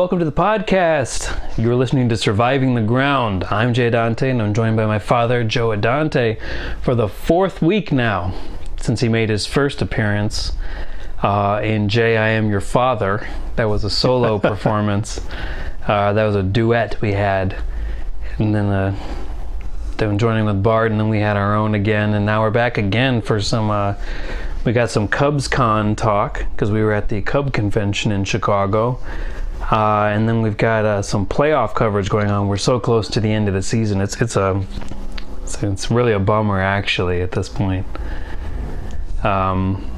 Welcome to the podcast. You're listening to Surviving the Ground. I'm Jay Dante, and I'm joined by my father, Joe Adante, for the fourth week now since he made his first appearance uh, in Jay, I Am Your Father. That was a solo performance. Uh, that was a duet we had. And then uh, then joining with Bart, and then we had our own again. And now we're back again for some. Uh, we got some Cubs Con talk because we were at the Cub Convention in Chicago. Uh, and then we've got uh, some playoff coverage going on. We're so close to the end of the season. It's it's a it's, it's really a bummer actually at this point. Um,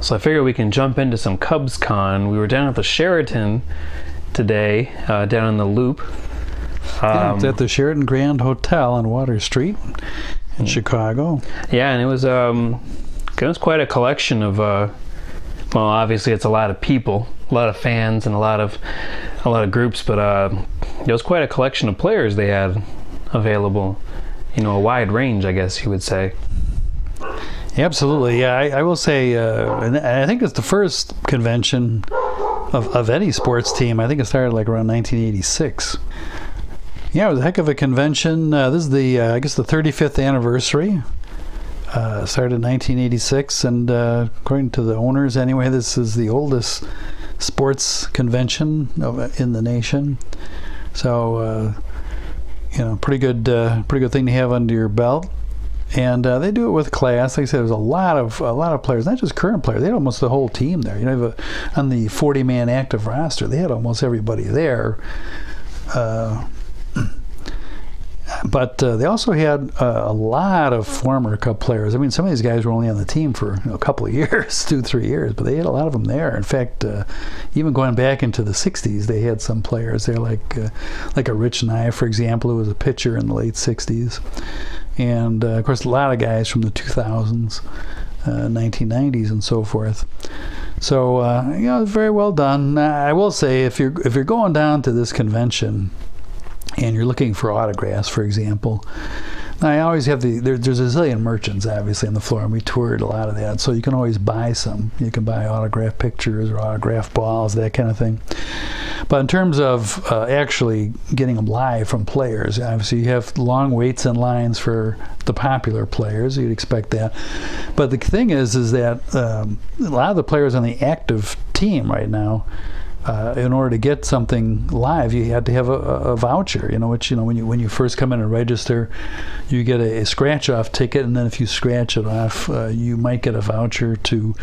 so I figure we can jump into some Cubs Con. We were down at the Sheraton today, uh, down in the Loop. Yeah, Um, at the Sheraton Grand Hotel on Water Street in Chicago. Yeah, and it was um, it was quite a collection of. Uh, well, obviously, it's a lot of people, a lot of fans, and a lot of a lot of groups. But uh, it was quite a collection of players they had available. You know, a wide range, I guess you would say. Absolutely, yeah. I, I will say, uh, and I think it's the first convention of, of any sports team. I think it started like around 1986. Yeah, it was a heck of a convention. Uh, this is the, uh, I guess, the 35th anniversary. Uh, started in 1986, and uh, according to the owners, anyway, this is the oldest sports convention of, in the nation. So, uh, you know, pretty good, uh, pretty good thing to have under your belt and uh, they do it with class. Like I said, there's a lot of a lot of players, not just current players. They had almost the whole team there. You know, a, on the 40 man active roster, they had almost everybody there. Uh, but uh, they also had uh, a lot of former Cub players. I mean, some of these guys were only on the team for you know, a couple of years, two, three years, but they had a lot of them there. In fact, uh, even going back into the '60s, they had some players there, like uh, like a Rich Nye, for example, who was a pitcher in the late '60s and uh, of course a lot of guys from the 2000s uh, 1990s and so forth so uh, you know very well done i will say if you're if you're going down to this convention and you're looking for autographs for example I always have the there, there's a zillion merchants obviously on the floor, and we toured a lot of that. So you can always buy some. You can buy autograph pictures or autograph balls, that kind of thing. But in terms of uh, actually getting them live from players, obviously you have long waits and lines for the popular players. You'd expect that. But the thing is, is that um, a lot of the players on the active team right now. Uh, in order to get something live, you had to have a, a voucher. You know, which you know when you when you first come in and register, you get a, a scratch off ticket, and then if you scratch it off, uh, you might get a voucher to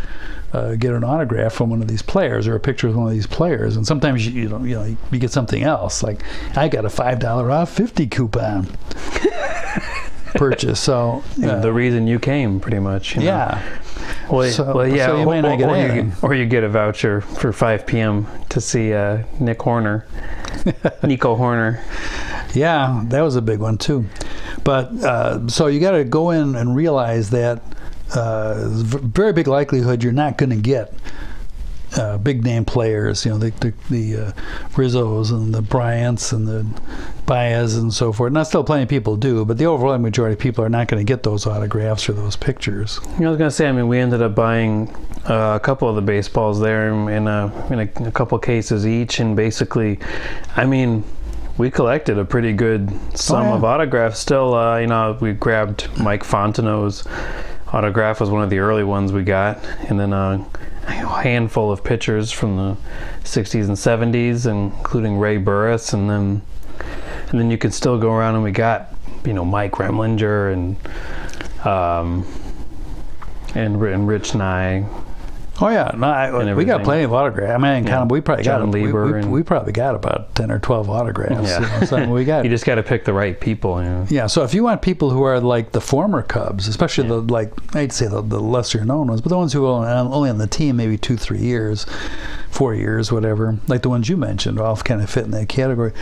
uh, get an autograph from one of these players or a picture of one of these players. And sometimes you, you know you know you get something else. Like I got a five dollar off fifty coupon purchase. So uh, the reason you came, pretty much. you know. yeah. Well, So- well, yeah, so you or, might not get or, you get, or you get a voucher for 5 p.m. to see uh, Nick Hoerner, Nico Hoerner. Yeah, that was a big one too. But uh, so you got to go in and realize that uh, there's a v- very big likelihood you're not going to get uh, big name players. You know, the the, the uh, Rizzos and the Bryants and the Baez and so forth. Not still plenty of people do, but the overwhelming majority of people are not going to get those autographs or those pictures. You know, I was gonna say. I mean, we ended up buying uh, a couple of the baseballs there in a in a, a couple cases each, and basically, I mean, we collected a pretty good sum yeah. of autographs. Still, uh, you know, we grabbed Mike Fontenot's autograph was one of the early ones we got, and then uh, handful of pitchers from the 60s and 70s, including Ray Burris, and then and then you could still go around and we got you know Mike Remlinger and um, and, and Rich Nye. Oh yeah, no, I, we got plenty of autographs. I mean, Yeah. count 'em. We probably Jon got we- Lieber We, and- we probably got about ten or twelve autographs. Yeah. you know, we got. You just got to pick the right people. You know? Yeah, so if you want people who are like the former Cubs, especially the like I'd say the, the lesser known ones, but the ones who are on- only on the team maybe two, three years, four years, whatever, like the ones you mentioned, all kind of fit in that category,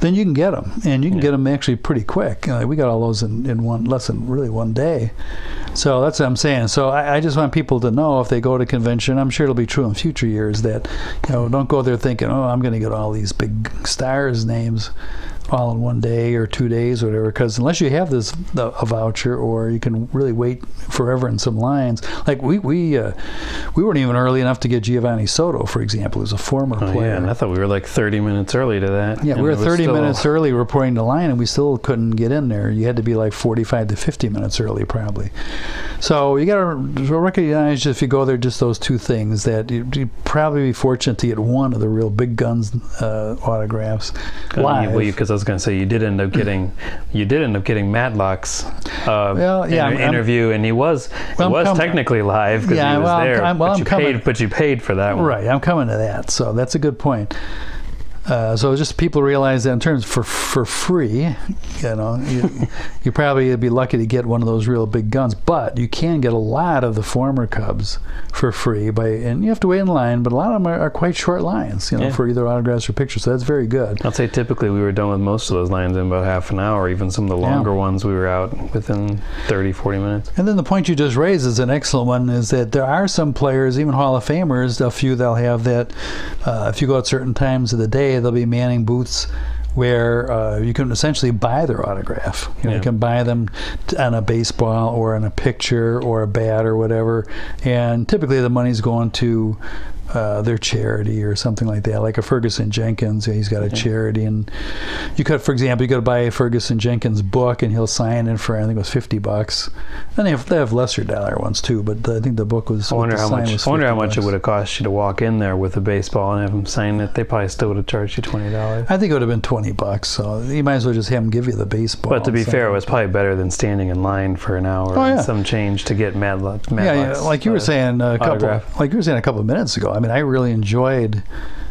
then you can get them, and you can get 'em get them actually pretty quick. Uh, we got all those in, in one less than really one day. So that's what I'm saying. So I, I just want people to know if they go to convention, I'm sure it'll be true in future years that you know don't go there thinking, oh, I'm going to get all these big stars names. All in one day or two days or whatever. Because unless you have this the, a voucher or you can really wait forever in some lines, like we we uh, we weren't even early enough to get Geovany Soto, for example, who's a former Oh, player. yeah, and I thought we were like 30 minutes early to that. Yeah, we were 30 still- minutes early reporting the line, and we still couldn't get in there. You had to be like 45 to 50 minutes early, probably. So you got to recognize if you go there, just those two things that you would probably be fortunate to get one of the real big guns uh, autographs live. Because was going to say you did end up getting, you did end up getting Madlock's uh, Well, yeah, inter- I'm- interview, and he was Well, was technically live because Yeah, he was well, I'm there. com- well, but I'm you coming- paid, but you paid for that one. Right, I'm coming to that. So that's a good point. Uh, so just people realize that in terms for for free, you know, you, you probably would be lucky to get one of those real big guns, but you can get a lot of the former Cubs for free by, and you have to wait in line, but a lot of them are, are quite short lines, you know, Yeah. for either autographs or pictures. So that's very good. I'd say typically we were done with most of those lines in about half an hour. Even some of the Yeah. longer ones, we were out within 30, 40 minutes. And then the point you just raised is an excellent one is that there are some players, even Hall of Famers, a few they'll have that uh, if you go at certain times of the day, they'll be manning booths where uh, you can essentially buy their autograph. You, know, Yeah. you can buy them t- on a baseball or on a picture or a bat or whatever. And typically the money's going to uh, their charity or something like that, like a Ferguson Jenkins. He's got a charity, and you could, for example, you could buy a Ferguson Jenkins book, and he'll sign it for I think it was fifty bucks. And they have, they have lesser dollar ones too, but I think the book was. I wonder how much. I wonder how 50 much it would have cost you to walk in there with a baseball and have him sign it. They probably still would have charged you twenty dollars. I think it would have been twenty bucks, so you might as well just have him give you the baseball. But to be fair, it was probably better than standing in line for an hour Oh, and yeah. some change to get Madlock. yeah, yeah, like you were saying a couple, autograph. like you were saying a couple of minutes ago. I mean, I really enjoyed,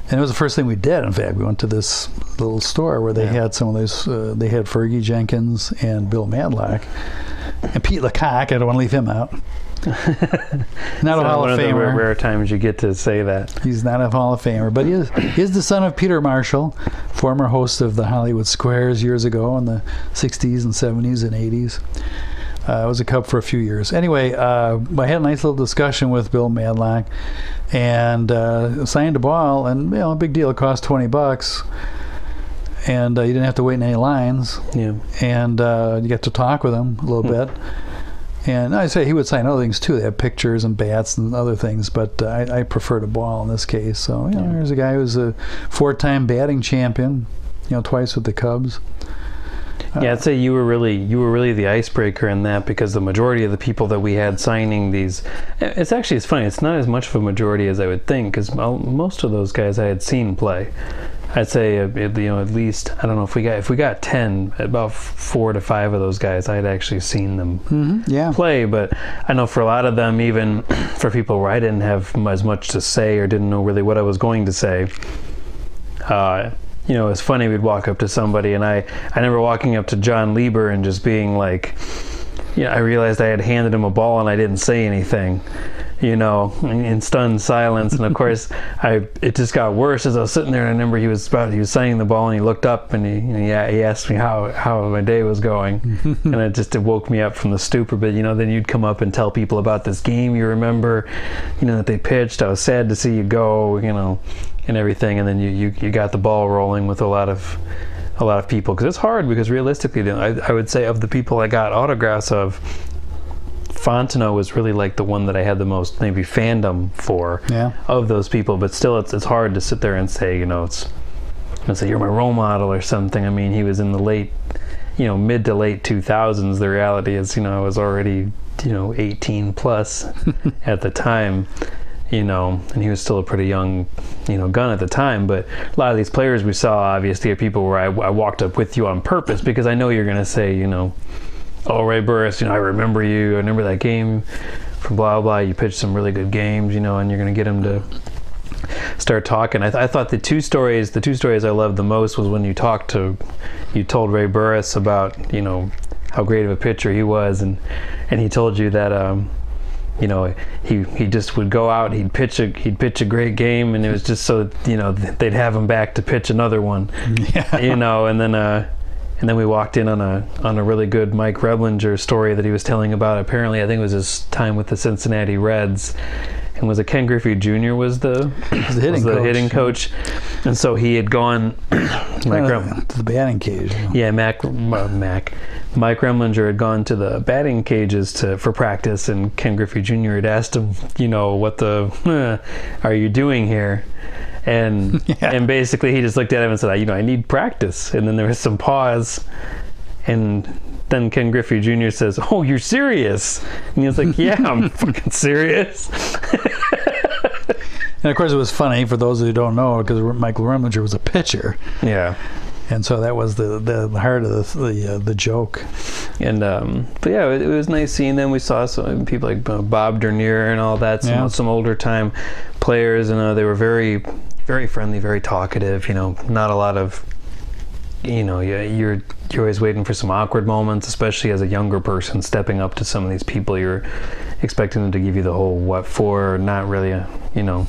and it was the first thing we did. In fact, we went to this little store where they Yeah. had some of those. Uh, they had Fergie Jenkins and Bill Madlock, and Pete LaCock. I don't want to leave him out. Not a Hall one of of the rare times you get to say that. He's not a Hall of Famer, but he is, he is the son of Peter Marshall, former host of the Hollywood Squares years ago in the 60s and 70s and 80s. Uh, I was a Cub for a few years. Anyway, uh, I had a nice little discussion with Bill Madlock and uh, signed a ball, and you know, a big deal. It cost 20 bucks. And uh, you didn't have to wait in any lines, Yeah. and uh, you got to talk with him a little bit. And I say he would sign other things too. They have pictures and bats and other things, but uh, I, I preferred a ball in this case. So you know, Yeah. there's a guy who's a four-time batting champion, you know, twice with the Cubs. Yeah, I'd say you were really you were really the icebreaker in that because the majority of the people that we had signing these, it's actually it's funny. It's not as much of a majority as I would think because most of those guys I had seen play. I'd say uh, you know at least I don't know if we got if we got ten, about four to five of those guys I had actually seen them Mm-hmm. Yeah. play. But I know for a lot of them, even for people where I didn't have as much to say or didn't know really what I was going to say, uh, you know, it's funny. We'd walk up to somebody, and I, I remember walking up to Jon Lieber and just being like, yeah, I realized I had handed him a ball and I didn't say anything. You know, in, in stunned silence, and of course, I it just got worse as I was sitting there. And I remember he was about he was signing the ball, and he looked up and he and he, he asked me how how my day was going, and it just it woke me up from the stupor. But you know, then you'd come up and tell people about this game you remember, you know that they pitched. I was sad to see you go, you know, and everything. And then you you, you got the ball rolling with a lot of a lot of people because it's hard because realistically, I, I would say of the people I got autographs of. Fontenot was really like the one that I had the most maybe fandom for Yeah. of those people, but still, it's it's hard to sit there and say, you know, it's let's say you're my role model or something. I mean, he was in the late, you know, mid to late 2000s. The reality is, you know, I was already, you know, 18 plus at the time, you know, and he was still a pretty young, you know, gun at the time. But a lot of these players we saw, obviously, are people where I, I walked up with you on purpose because I know you're going to say, you know, oh, Ray Burris, you know, I remember you. I remember that game from blah, blah. You pitched some really good games, you know, and you're going to get him to start talking. I, th- I thought the two stories, the two stories I loved the most was when you talked to, you told Ray Burris about, you know, how great of a pitcher he was, and and he told you that, um, you know, he he just would go out, he'd pitch a he'd pitch a great game, and it was just so you know they'd have him back to pitch another one, Yeah. you know, and then uh, and then we walked in on a on a really good Mike Remlinger story that he was telling about. Apparently, I think it was his time with the Cincinnati Reds, and was it Ken Griffey Jr. was the the hitting was the coach. hitting coach, and so he had gone. Mike Uh, Rem- to the batting cage. yeah, Mac, uh, Mac, Mike Remlinger had gone to the batting cages to for practice, and Ken Griffey Jr. had asked him, you know, what the are you doing here? And Yeah. and basically he just looked at him and said, you know, I need practice. And then there was some pause, and then Ken Griffey Jr. says, "Oh, you're serious?" And he was like, "Yeah, I'm fucking serious." And of course, it was funny for those who don't know because Michael Remlinger was a pitcher, yeah. and so that was the the heart of the the, uh, the joke. And um, but yeah, it, it was nice seeing them. We saw some people like uh, Bob Dernier and all that, some, Yeah. some older time players, and uh, they were very, very friendly, very talkative. You know, not a lot of, you know, you- you're you're always waiting for some awkward moments, especially as a younger person stepping up to some of these people. You're expecting them to give you the whole what for, not really, a, you know.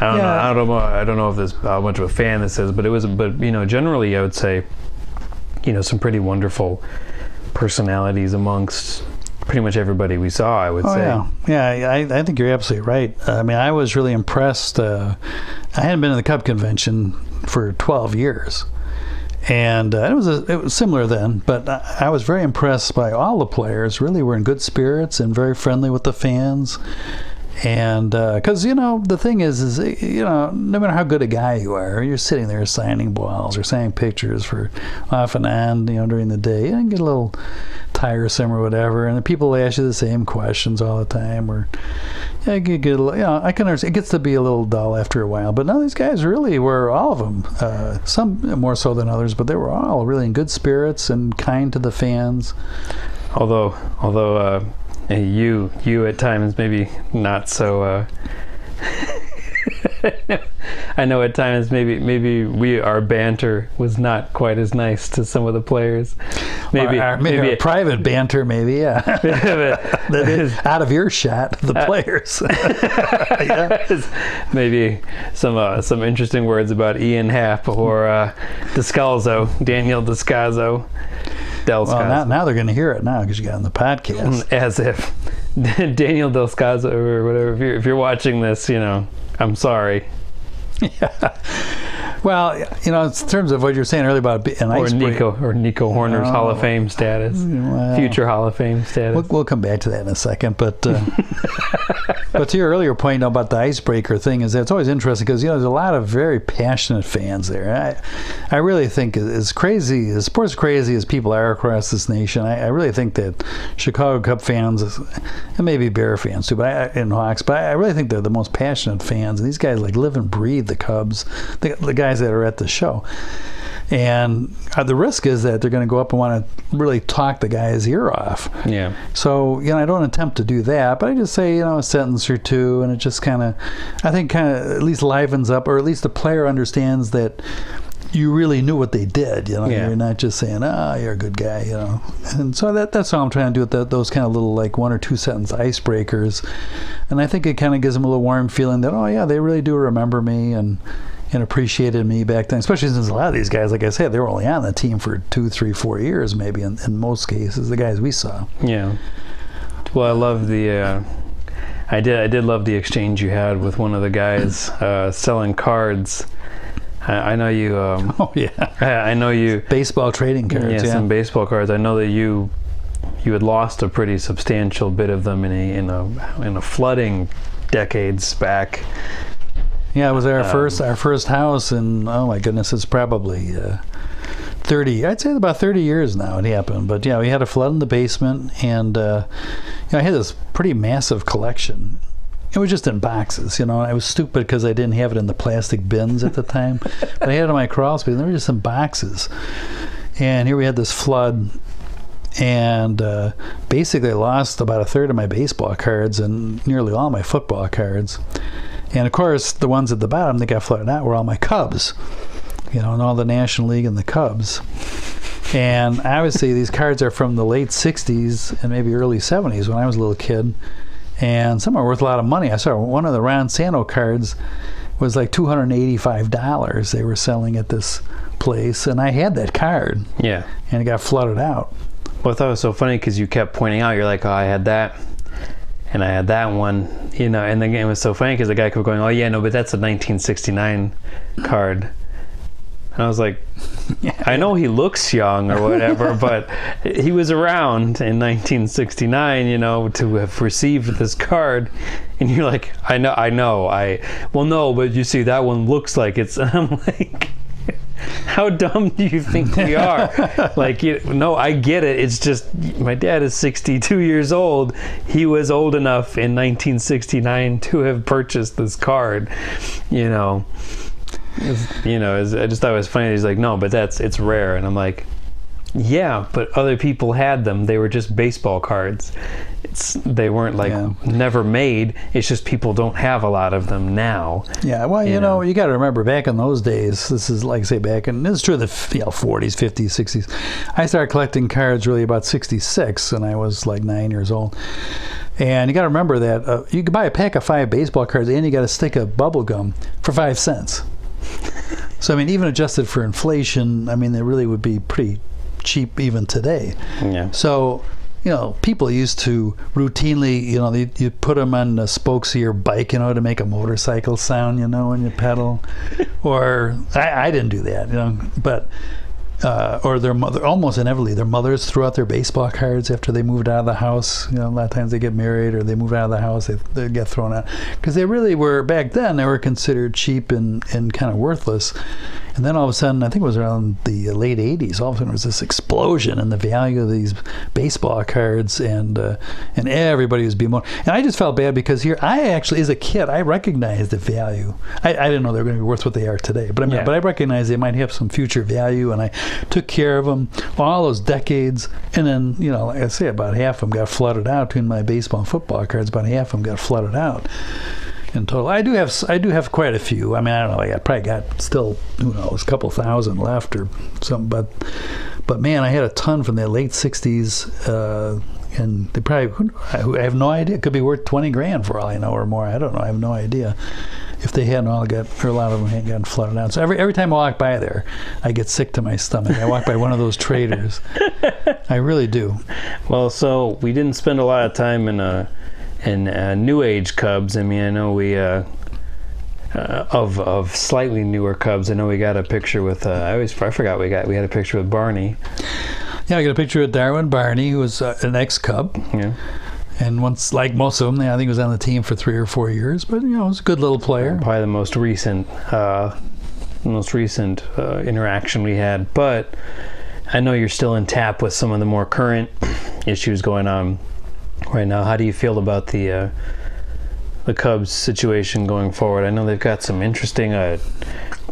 I don't know. I don't know. I don't know if this how much of a fan this is, but it was. But you know, generally, I would say, you know, some pretty wonderful personalities amongst pretty much everybody we saw. I would Oh say. yeah, yeah. I, I think you're absolutely right. I mean, I was really impressed. Uh, I hadn't been to the Cub convention for 12 years, and uh, it was a, it was similar then. But I, I was very impressed by all the players. Really, were in good spirits and very friendly with the fans. And because you know the thing is, is you know no matter how good a guy you are, you're sitting there signing balls or signing pictures for off and on, you know, during the day, and get a little tiresome or whatever. And the people ask you the same questions all the time, or yeah, you get, a little- you know, I can understand. It gets to be a little dull after a while. But no, these guys really were all of them. Uh, some more so than others, but they were all really in good spirits and kind to the fans. Although, although uh, you you at times maybe not so. Uh, I know at times maybe maybe we our banter was not quite as nice to some of the players. Maybe Our- our- maybe, maybe our private banter, maybe yeah. that is out of earshot of the players. maybe some uh, some interesting words about Ian Happ or uh, Descalso, Daniel Descalso. Del well, now, now they're going to hear it now because you got on the podcast. Mm, as if Daniel Del or whatever. If you're, if you're watching this, you know, I'm sorry. Well, you know, in terms of what you're saying earlier about an Or icebreaker, Nico or Nico Hoerner's Hall of Oh. Fame status, well, future Hall of Fame status. We'll, we'll come back to that in a second, but uh, but to your earlier point about the icebreaker thing is it's always interesting because you know there's a lot of very passionate fans there. I I really think as crazy as sports crazy as people are across this nation, I, I really think that Chicago Cub fans and maybe Bear fans too, but I, and Hawks, but I really think they're the most passionate fans. And these guys like live and breathe the Cubs, the, the guys that are at the show. And uh, the risk is that they're going to go up and want to really talk the guy's ear off. yeah, So, you know, I don't attempt to do that, but I just say, you know, a sentence or two, and it just kind of, I think, kind of at least livens up, or at least the player understands that you really knew what they did. You know, Yeah. you're not just saying, "Ah, you're a good guy," you know. And so that that's all I'm trying to do with that, those kind of little like one or two sentence icebreakers, and I think it kind of gives them a little warm feeling that, oh yeah, they really do remember me and. And appreciated me back then, especially since a lot of these guys, like I said, they were only on the team for two, three, four years, maybe in, in most cases. The guys we saw. yeah. Well, I love the. Uh, I did. I did love the exchange you had with one of the guys uh, selling cards. I, I know you. Um, Oh yeah. I I know you. baseball trading cards. yeah, Yeah, some baseball cards. I know that you you had lost a pretty substantial bit of them in a in a in a flooding decades back. Yeah. It was our Um, first our first house, and oh my goodness, it's probably uh, thirty. I'd say about thirty years now it happened. But yeah, we had a flood in the basement, and uh, you know, I had this pretty massive collection. It was just in boxes, you know. I was stupid because I didn't have it in the plastic bins at the time, but I had it in my crawl space. And they were just in boxes, and here we had this flood, and uh, basically I lost about a third of my baseball cards and nearly all my football cards. And of course, the ones at the bottom that got flooded out were all my Cubs, you know, and all the National League and the Cubs. And obviously, these cards are from the late 60s and maybe early 70s when I was a little kid. And some are worth a lot of money. I saw one of the Ron Santo cards was like $285 they were selling at this place, and I had that card, Yeah. and it got flooded out. Well, I thought it was so funny because you kept pointing out, you're like, oh, I had that, and I had that one, you know, and the game was so funny because the guy kept going, oh, yeah, no, but that's a 1969 card. And I was like, I know he looks young or whatever, but he was around in 1969, you know, to have received this card. And you're like, I know, I know, I, well, no, but you see, that one looks like it's, I'm like, how dumb do you think we are? like, you, no, I get it. It's just my dad is 62 years old. He was old enough in 1969 to have purchased this card, you know. It's- you know, I just thought it was funny. He's like, no, but that's it's rare, and I'm like, yeah, but other people had them. They were just baseball cards. It's they weren't like Yeah. never made. It's just people don't have a lot of them now. Yeah, well, you, You know, know. you got to remember back in those days. This is like say back in this is true of the you know, 40s, 50s, 60s. I started collecting cards really about 66, and I was like nine years old. And you got to remember that uh, you could buy a pack of five baseball cards, and you got a stick of bubble gum for five cents. So I mean, even adjusted for inflation, I mean, they really would be pretty cheap even today. Yeah. So, you know, people used to routinely, you know, you, you put them on the spokes of your bike, you know, to make a motorcycle sound, you know, when you pedal. or I, I didn't do that, you know, but. Uh, or their mother, almost inevitably, their mothers threw out their baseball cards after they moved out of the house. You know, a lot of times they get married or they move out of the house, they, they get thrown out because they really were back then. They were considered cheap and, and kind of worthless. And then all of a sudden, I think it was around the late '80s. All of a sudden, there was this explosion in the value of these baseball cards, and uh, and everybody was being more. And I just felt bad because here, I actually, as a kid, I recognized the value. I, I didn't know they were going to be worth what they are today, but I mean, Yeah. but I recognized they might have some future value, and I took care of them all those decades. And then, you know, like I say, about half of them got flooded out between my baseball and football cards. About half of them got flooded out in total. I do have I do have quite a few. I mean, I don't know. I probably got still who knows a couple thousand left or something. But but man, I had a ton from the late '60s, uh, and they probably I have no idea. It could be worth twenty grand for all I know or more. I don't know. I have no idea. If they hadn't all got, or a lot of them hadn't gotten flooded out. So every every time I walk by there, I get sick to my stomach. I walk by one of those traders. I really do. Well, so we didn't spend a lot of time in uh, in uh, New Age Cubs. I mean, I know we uh, uh, of of slightly newer Cubs. I know we got a picture with. Uh, I always I forgot we got we had a picture with Barney. Yeah, I got a picture of Darwin Barney, who was uh, an ex-Cub. Yeah, And once, like most of them, I think he was on the team for three or four years. But you know, he was a good little player. probably the most recent uh, most recent uh, interaction we had. But I know you're still in tap with some of the more current issues going on right now. How do you feel about the uh, the Cubs situation going forward? I know they've got some interesting uh,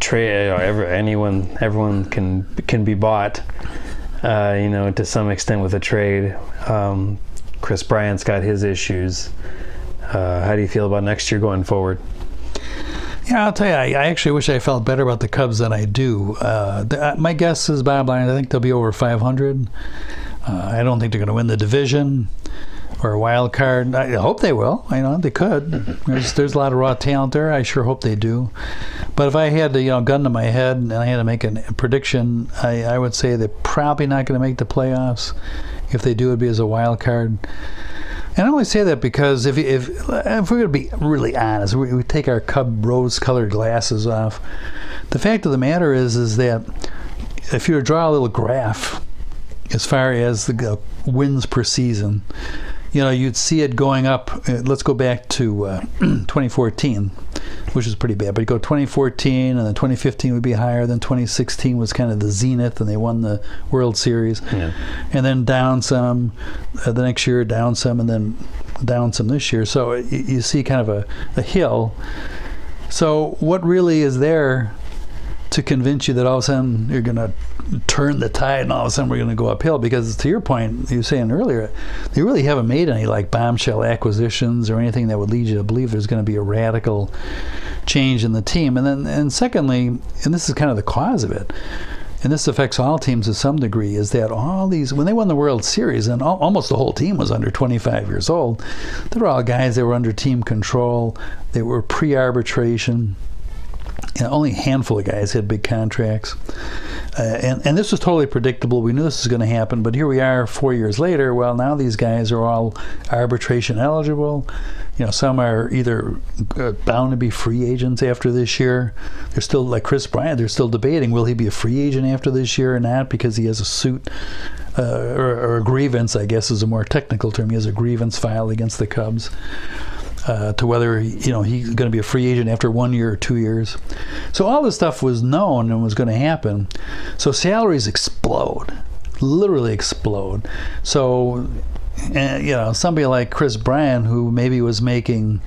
trade. Uh, ever, anyone, everyone can can be bought. Uh, you know, to some extent with a trade. Um, Kris Bryant's got his issues. Uh, how do you feel about next year going forward? Yeah, I'll tell you, I, I actually wish I felt better about the Cubs than I do. Uh, uh, my guess is, line, I think they'll be over 500. Uh, I don't think they're going to win the division or a wild card. I hope they will. I know they could. There's, there's a lot of raw talent there. I sure hope they do. But if I had to, you know, gun to my head and I had to make a prediction, I, I would say they're probably not going to make the playoffs. If they do, it'd be as a wild card. And I only say that because if if if we're going to be really honest, we, we take our Cub rose-colored glasses off. The fact of the matter is, is that if you draw a little graph as far as the uh, wins per season, you know, you'd see it going up. Uh, let's go back to uh, 2014, which is pretty bad. But you go 2014, and then 2015 would be higher. Then 2016 was kind of the zenith, and they won the World Series. Yeah. And then down some uh, the next year, down some, and then down some this year. So you, you see kind of a, a hill. So what really is there to convince you that all of a sudden you're going to turn the tide and all of a sudden we're going to go uphill. Because to your point you were saying earlier they really haven't made any like bombshell acquisitions or anything that would lead you to believe there's going to be a radical change in the team. And then and secondly and this is kind of the cause of it and this affects all teams to some degree is that all these when they won the world series and al- almost the whole team was under 25 years old they were all guys that were under team control they were pre-arbitration you only a handful of guys had big contracts. Uh, and, and this was totally predictable. We knew this was going to happen, but here we are four years later. Well, now these guys are all arbitration eligible. You know, some are either uh, bound to be free agents after this year. They're still, like Kris Bryant, they're still debating will he be a free agent after this year or not because he has a suit uh, or, or, a grievance, I guess is a more technical term. He has a grievance filed against the Cubs. Uh, to whether you know he's going to be a free agent after one year or two years. So all this stuff was known and was going to happen. So salaries explode, literally explode. So uh, you know somebody like Kris Bryant who maybe was making.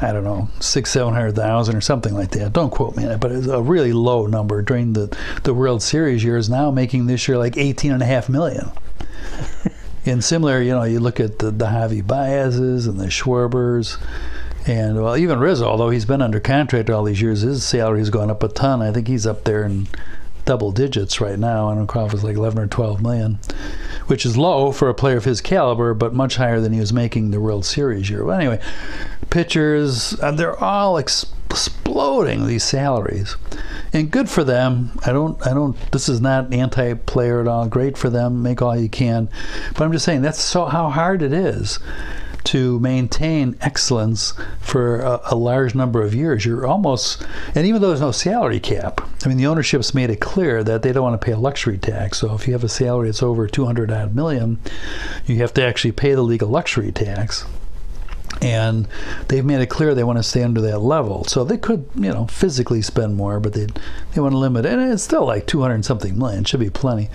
I don't know, six, seven hundred thousand or something like that. Don't quote me on it, but it's a really low number during the, the World Series years. Now making this year like eighteen and a half million. And similar, you know, you look at the, the Javi Baez's and the Schwarbers and well, even Rizzo, although he's been under contract all these years, his salary has gone up a ton. I think he's up there in double digits right now. I don't know if it's like 11 or 12 million, which is low for a player of his caliber, but much higher than he was making the World Series year. But anyway, pitchers, uh, they're all exploding these salaries and good for them. I don't, I don't. This is not anti-player at all. Great for them. Make all you can, but I'm just saying that's so how hard it is to maintain excellence for a, a, large number of years. You're almost, and even though there's no salary cap, I mean, the ownership's made it clear that they don't want to pay a luxury tax. So if you have a salary that's over 200 odd million, you have to actually pay the legal luxury tax and they've made it clear they want to stay under that level. So they could, you know, physically spend more, but they they want to limit it. And it's still like 200 something million, should be plenty.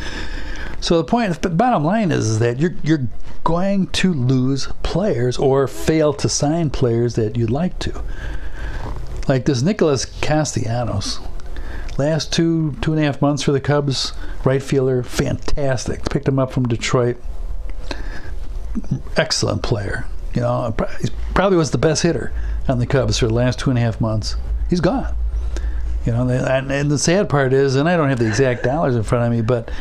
So the point, the bottom line is, is that you're you're going to lose players or fail to sign players that you'd like to. Like this Nicholas Castellanos, last two two and a half months for the Cubs, right fielder, fantastic. Picked him up from Detroit, excellent player you know, he probably was the best hitter on the Cubs for the last two and a half months. He's gone. You know, and, and the sad part is, and I don't have the exact dollars in front of me, but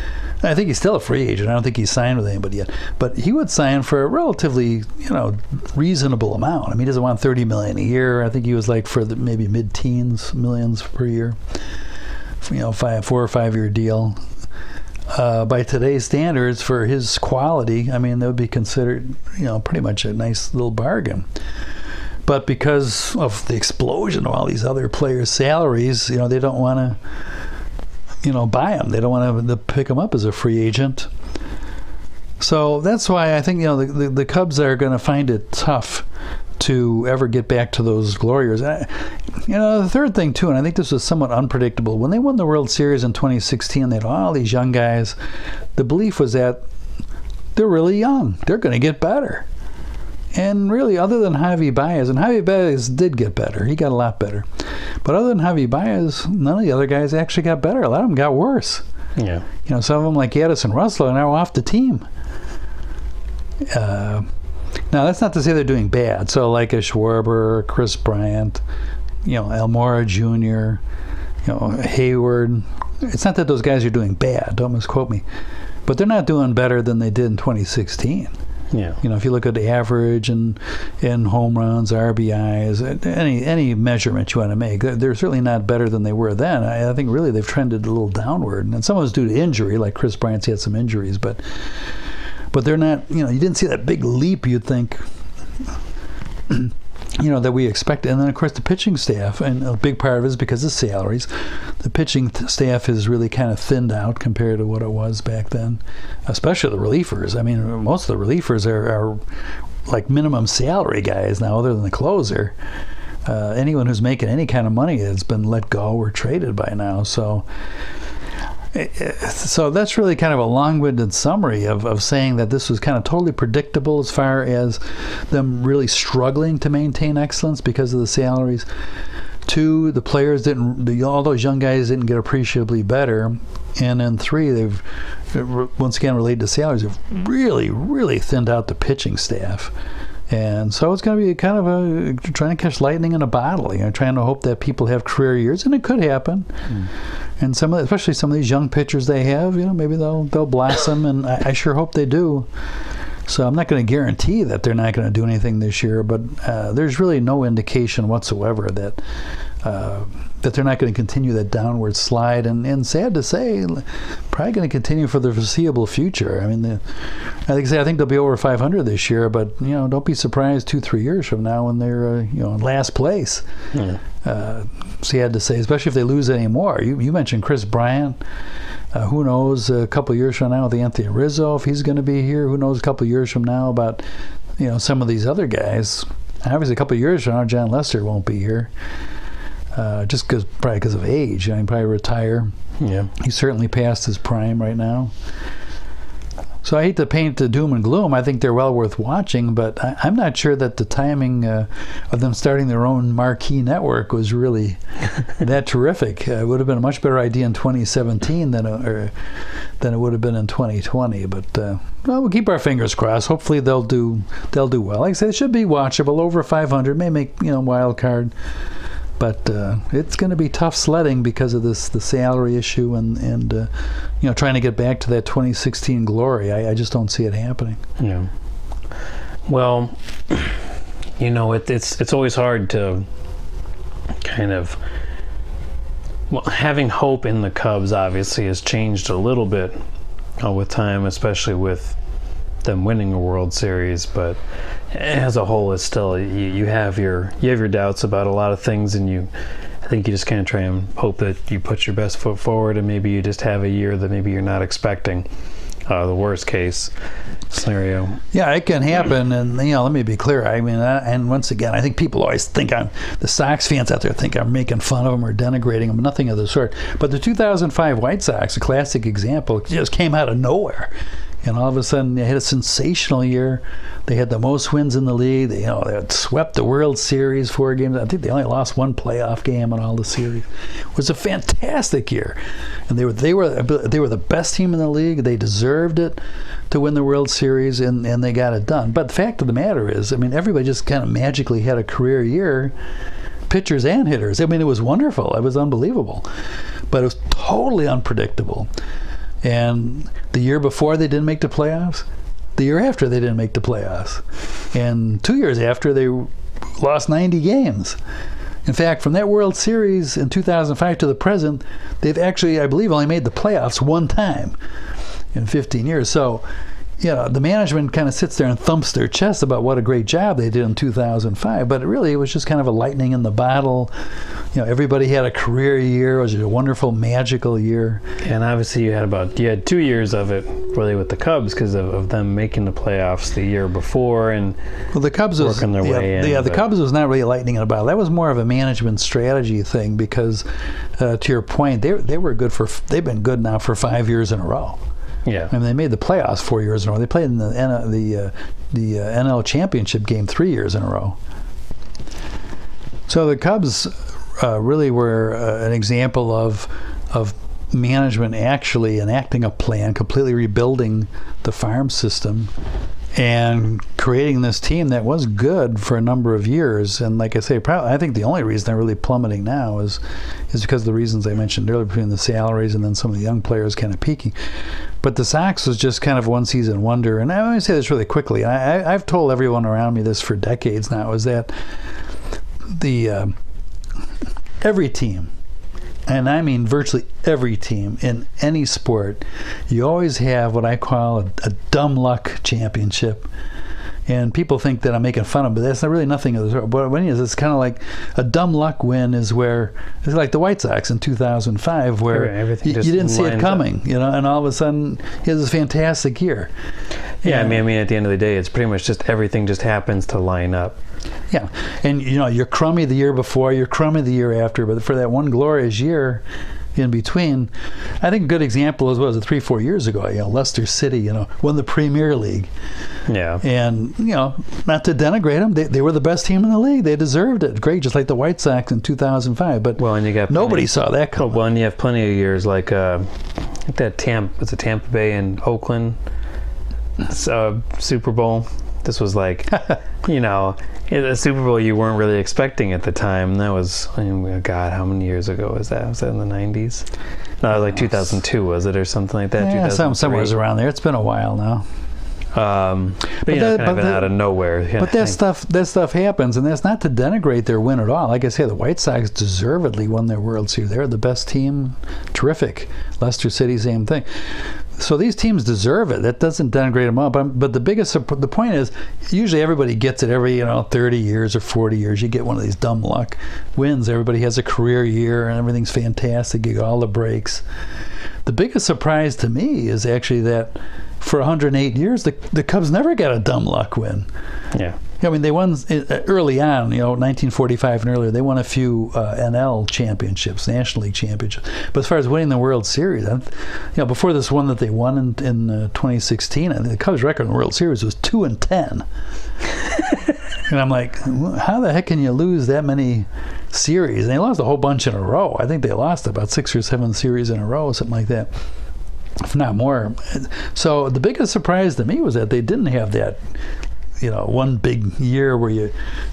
I think he's still a free agent. I don't think he's signed with anybody yet, but he would sign for a relatively, you know, reasonable amount. I mean, he doesn't want thirty million a year. I think he was like for the maybe mid-teens millions per year. You know, five, four or five year deal uh, by today's standards for his quality, I mean, that would be considered, you know, pretty much a nice little bargain. But because of the explosion of all these other players' salaries, you know, they don't want to, you know, buy him. They don't want to pick him up as a free agent. So that's why I think, you know, the, the, the Cubs are going to find it tough to ever get back to those glory years. you know, the third thing too, and I think this was somewhat unpredictable. When they won the World Series in 2016, they had all these young guys. The belief was that they're really young; they're going to get better. And really, other than Javi Baez, and Javi Baez did get better. He got a lot better. But other than Javi Baez, none of the other guys actually got better. A lot of them got worse. Yeah. You know, some of them like Addison Russell are now off the team. Uh, now, that's not to say they're doing bad. So, like a Schwarber, Kris Bryant, you know, Almora Jr., you know, Heyward. It's not that those guys are doing bad. Don't misquote me, but they're not doing better than they did in 2016. Yeah. You know, if you look at the average and in home runs, RBIs, any any measurement you want to make, they're, they're certainly not better than they were then. I, I, think really they've trended a little downward, and some of it's due to injury, like Kris Bryant's had some injuries, but but they're not. You know, you didn't see that big leap. You'd think. you know that we expect, and then of course the pitching staff, and a big part of it is because of salaries. The pitching t- staff is really kind of thinned out compared to what it was back then, especially the relievers. I mean, most of the relievers are, are like minimum salary guys now, other than the closer. Uh, anyone who's making any kind of money has been let go or traded by now. So so that's really kind of a long-winded summary of, of saying that this was kind of totally predictable as far as them really struggling to maintain excellence because of the salaries. Two, the players didn't, the, all those young guys didn't get appreciably better. And then three, they've, once again, related to salaries, have really, really thinned out the pitching staff. And so it's going to be kind of a trying to catch lightning in a bottle, you know, trying to hope that people have career years, and it could happen. Mm. And some of, the, especially some of these young pitchers they have, you know, maybe they'll they'll blossom, and I, I sure hope they do. So I'm not going to guarantee that they're not going to do anything this year, but uh, there's really no indication whatsoever that uh, that they're not going to continue that downward slide, and, and sad to say, probably going to continue for the foreseeable future. I mean, the, I think I think they'll be over 500 this year, but you know, don't be surprised two three years from now when they're uh, you know in last place. Yeah. Uh, sad to say, especially if they lose any more. You you mentioned Kris Bryant. Uh, who knows a couple years from now with Anthony Rizzo if he's going to be here? Who knows a couple years from now about you know some of these other guys? Obviously, a couple years from now, Jon Lester won't be here. Uh, just because probably because of age. I mean, probably retire. Yeah. He's certainly past his prime right now. So I hate to paint the doom and gloom. I think they're well worth watching, but I, am not sure that the timing uh, of them starting their own marquee network was really that terrific. Uh, it would have been a much better idea in 2017 than a, than it would have been in 2020. But uh, well, we'll keep our fingers crossed. Hopefully they'll do they'll do well. Like I said, it should be watchable. Over 500 may make you know wild card but uh, it's going to be tough sledding because of this the salary issue and and uh, you know trying to get back to that 2016 glory. I, I, just don't see it happening. Yeah. Well, you know, it, it's it's always hard to kind of well having hope in the Cubs. Obviously, has changed a little bit uh, with time, especially with them winning a World Series, but as a whole, it's still you, you have your you have your doubts about a lot of things, and you I think you just kind of try and hope that you put your best foot forward, and maybe you just have a year that maybe you're not expecting. Uh, the worst case scenario. Yeah, it can happen, and you know, let me be clear. I mean, uh, and once again, I think people always think I'm the Sox fans out there think I'm making fun of them or denigrating them. Nothing of the sort. But the 2005 White Sox, a classic example, just came out of nowhere and all of a sudden they had a sensational year. They had the most wins in the league. They, you know, they had swept the World Series four games. I think they only lost one playoff game in all the series. It was a fantastic year, and they were they were they were the best team in the league. They deserved it to win the World Series, and and they got it done. But the fact of the matter is, I mean, everybody just kind of magically had a career year pitchers and hitters. I mean, it was wonderful. It was unbelievable, but it was totally unpredictable. And the year before they didn't make the playoffs. The year after they didn't make the playoffs. And two years after they lost 90 games. In fact, from that World Series in 2005 to the present, they've actually, I believe, only made the playoffs one time in 15 years. So you know, the management kind of sits there and thumps their chest about what a great job they did in 2005. But it really, it was just kind of a lightning in the bottle. You know, everybody had a career year. It was a wonderful, magical year. And obviously, you had about you had two years of it really with the Cubs because of, of, them making the playoffs the year before and well, the Cubs working was, their yeah, way in. Yeah, the Cubs was not really lightning in a bottle. That was more of a management strategy thing because, uh, to your point, they they were good for they've been good now for five years in a row. Yeah, I mean they made the playoffs four years in a row. They played in the the uh, the uh, NL championship game three years in a row. So the Cubs uh, really were uh, an example of of management actually enacting a plan, completely rebuilding the farm system, and creating this team that was good for a number of years. And like I say, probably, I think the only reason they're really plummeting now is is because of the reasons I mentioned earlier between the salaries and then some of the young players kind of peaking. But the Sox was just kind of one season wonder. And I to say this really quickly. I, I've told everyone around me this for decades now. Is that the uh, every team and I mean virtually every team in any sport, you always have what I call a, a dumb luck championship. And people think that I'm making fun of, but that's not really nothing of the sort. But when it is, it's kind of like a dumb luck win is where it's like the White Sox in 2005, where Everything you, you didn't see it coming, you know, and all of a sudden he has this fantastic year. yeah. I mean, I mean, at the end of the day, it's pretty much just everything just happens to line up. Yeah, and you know you're crummy the year before, you're crummy the year after, but for that one glorious year in between, I think a good example is what was it three, four years ago? You know, Leicester City, you know, won the Premier League. Yeah. And you know, not to denigrate them, they, they were the best team in the league. They deserved it. Great, just like the White Sox in 2005. But Well, and you got nobody saw that Oh, coming. well, and you have plenty of years like uh, that Tampa was it Tampa Bay and Oakland uh, Super Bowl. This was like, you know, a Super Bowl you weren't really expecting at the time. That was, I mean, God, how many years ago was that? Was that in the '90s? No, it was like 2002, was it, or something like that? yeah, some, 2003? somewhere's around there. It's been a while now. Um, but, you know, that- kind of but that- out of nowhere. But that thing. stuff that stuff happens, and that's not to denigrate their win at all. Like I say, the White Sox deservedly won their World Series. They're the best team. Terrific. Leicester City, same thing. So these teams deserve it. That doesn't denigrate them. But, but the biggest the point is, usually everybody gets it every you know 30 years or 40 years. You get one of these dumb luck wins. Everybody has a career year and everything's fantastic. You get all the breaks. The biggest surprise to me is actually that for 108 years, the, the Cubs never got a dumb luck win. yeah. I mean, they won uh, early on, you know, 1945 and earlier. They won a few uh, NL championships, National League championships. But as far as winning the World Series, I, you know, before this one that they won in, in uh, 2016, I think the Cubs' record in the World Series was two and ten. and I'm like, how the heck can you lose that many series? And they lost a whole bunch in a row. I think they lost about six or seven series in a row, something like that if not more. So the biggest surprise to me was that they didn't have that, you know, one big year where you,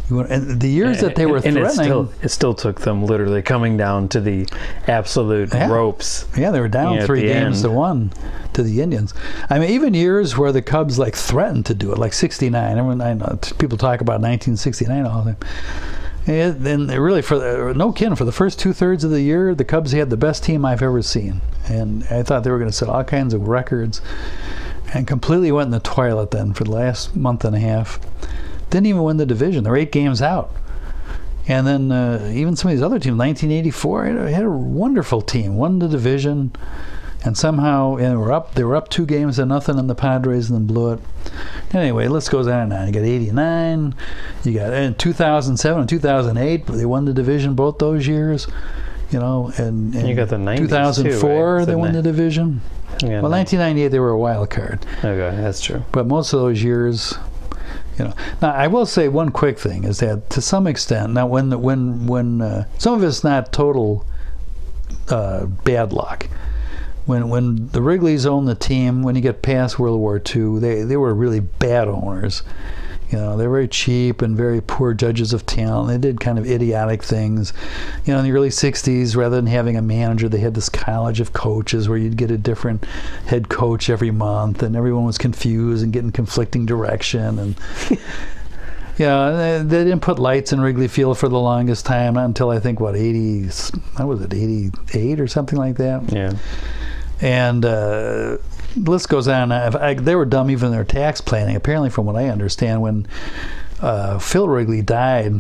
you went- and the years that they were and, and it threatening. still it still took them literally coming down to the absolute Yeah. ropes. yeah, they were down three games end. to one to the Indians. I mean, even years where the Cubs like threatened to do it, like '69. Everyone, I know people talk about 1969 all the time. And then really, for the, no kidding, for the first two thirds of the year, the Cubs had the best team I've ever seen, and I thought they were going to set all kinds of records, and completely went in the toilet then for the last month and a half. Didn't even win the division. They're eight games out. And then uh, even some of these other teams, 1984, had a, wonderful team, won the division, and somehow and were up. They were up two games to nothing on the Padres, and then blew it. Anyway, let's go on and on. You got 89, you got in 2007 and 2008. They won the division both those years. You know, and, and you got the 90s too, 2004 right? they won the division. Yeah, Well, 1998 they were a wild card. Okay, that's true. But most of those years, you know. Now I will say one quick thing is that to some extent, now when when when uh, some of it's not total uh, bad luck. When when the Wrigley's owned the team, when you get past World War II, they they were really bad owners. You know, they're very cheap and very poor judges of talent. They did kind of idiotic things. You know, in the early 60s, rather than having a manager, they had this college of coaches where you'd get a different head coach every month, and everyone was confused and getting conflicting direction. And yeah, they, they didn't put lights in Wrigley Field for the longest time, not until I think what 80, what was it, 88 or something like that Yeah. and uh, the list goes on. I, I, they were dumb even in their tax planning. Apparently, from what I understand, when uh, Phil Wrigley died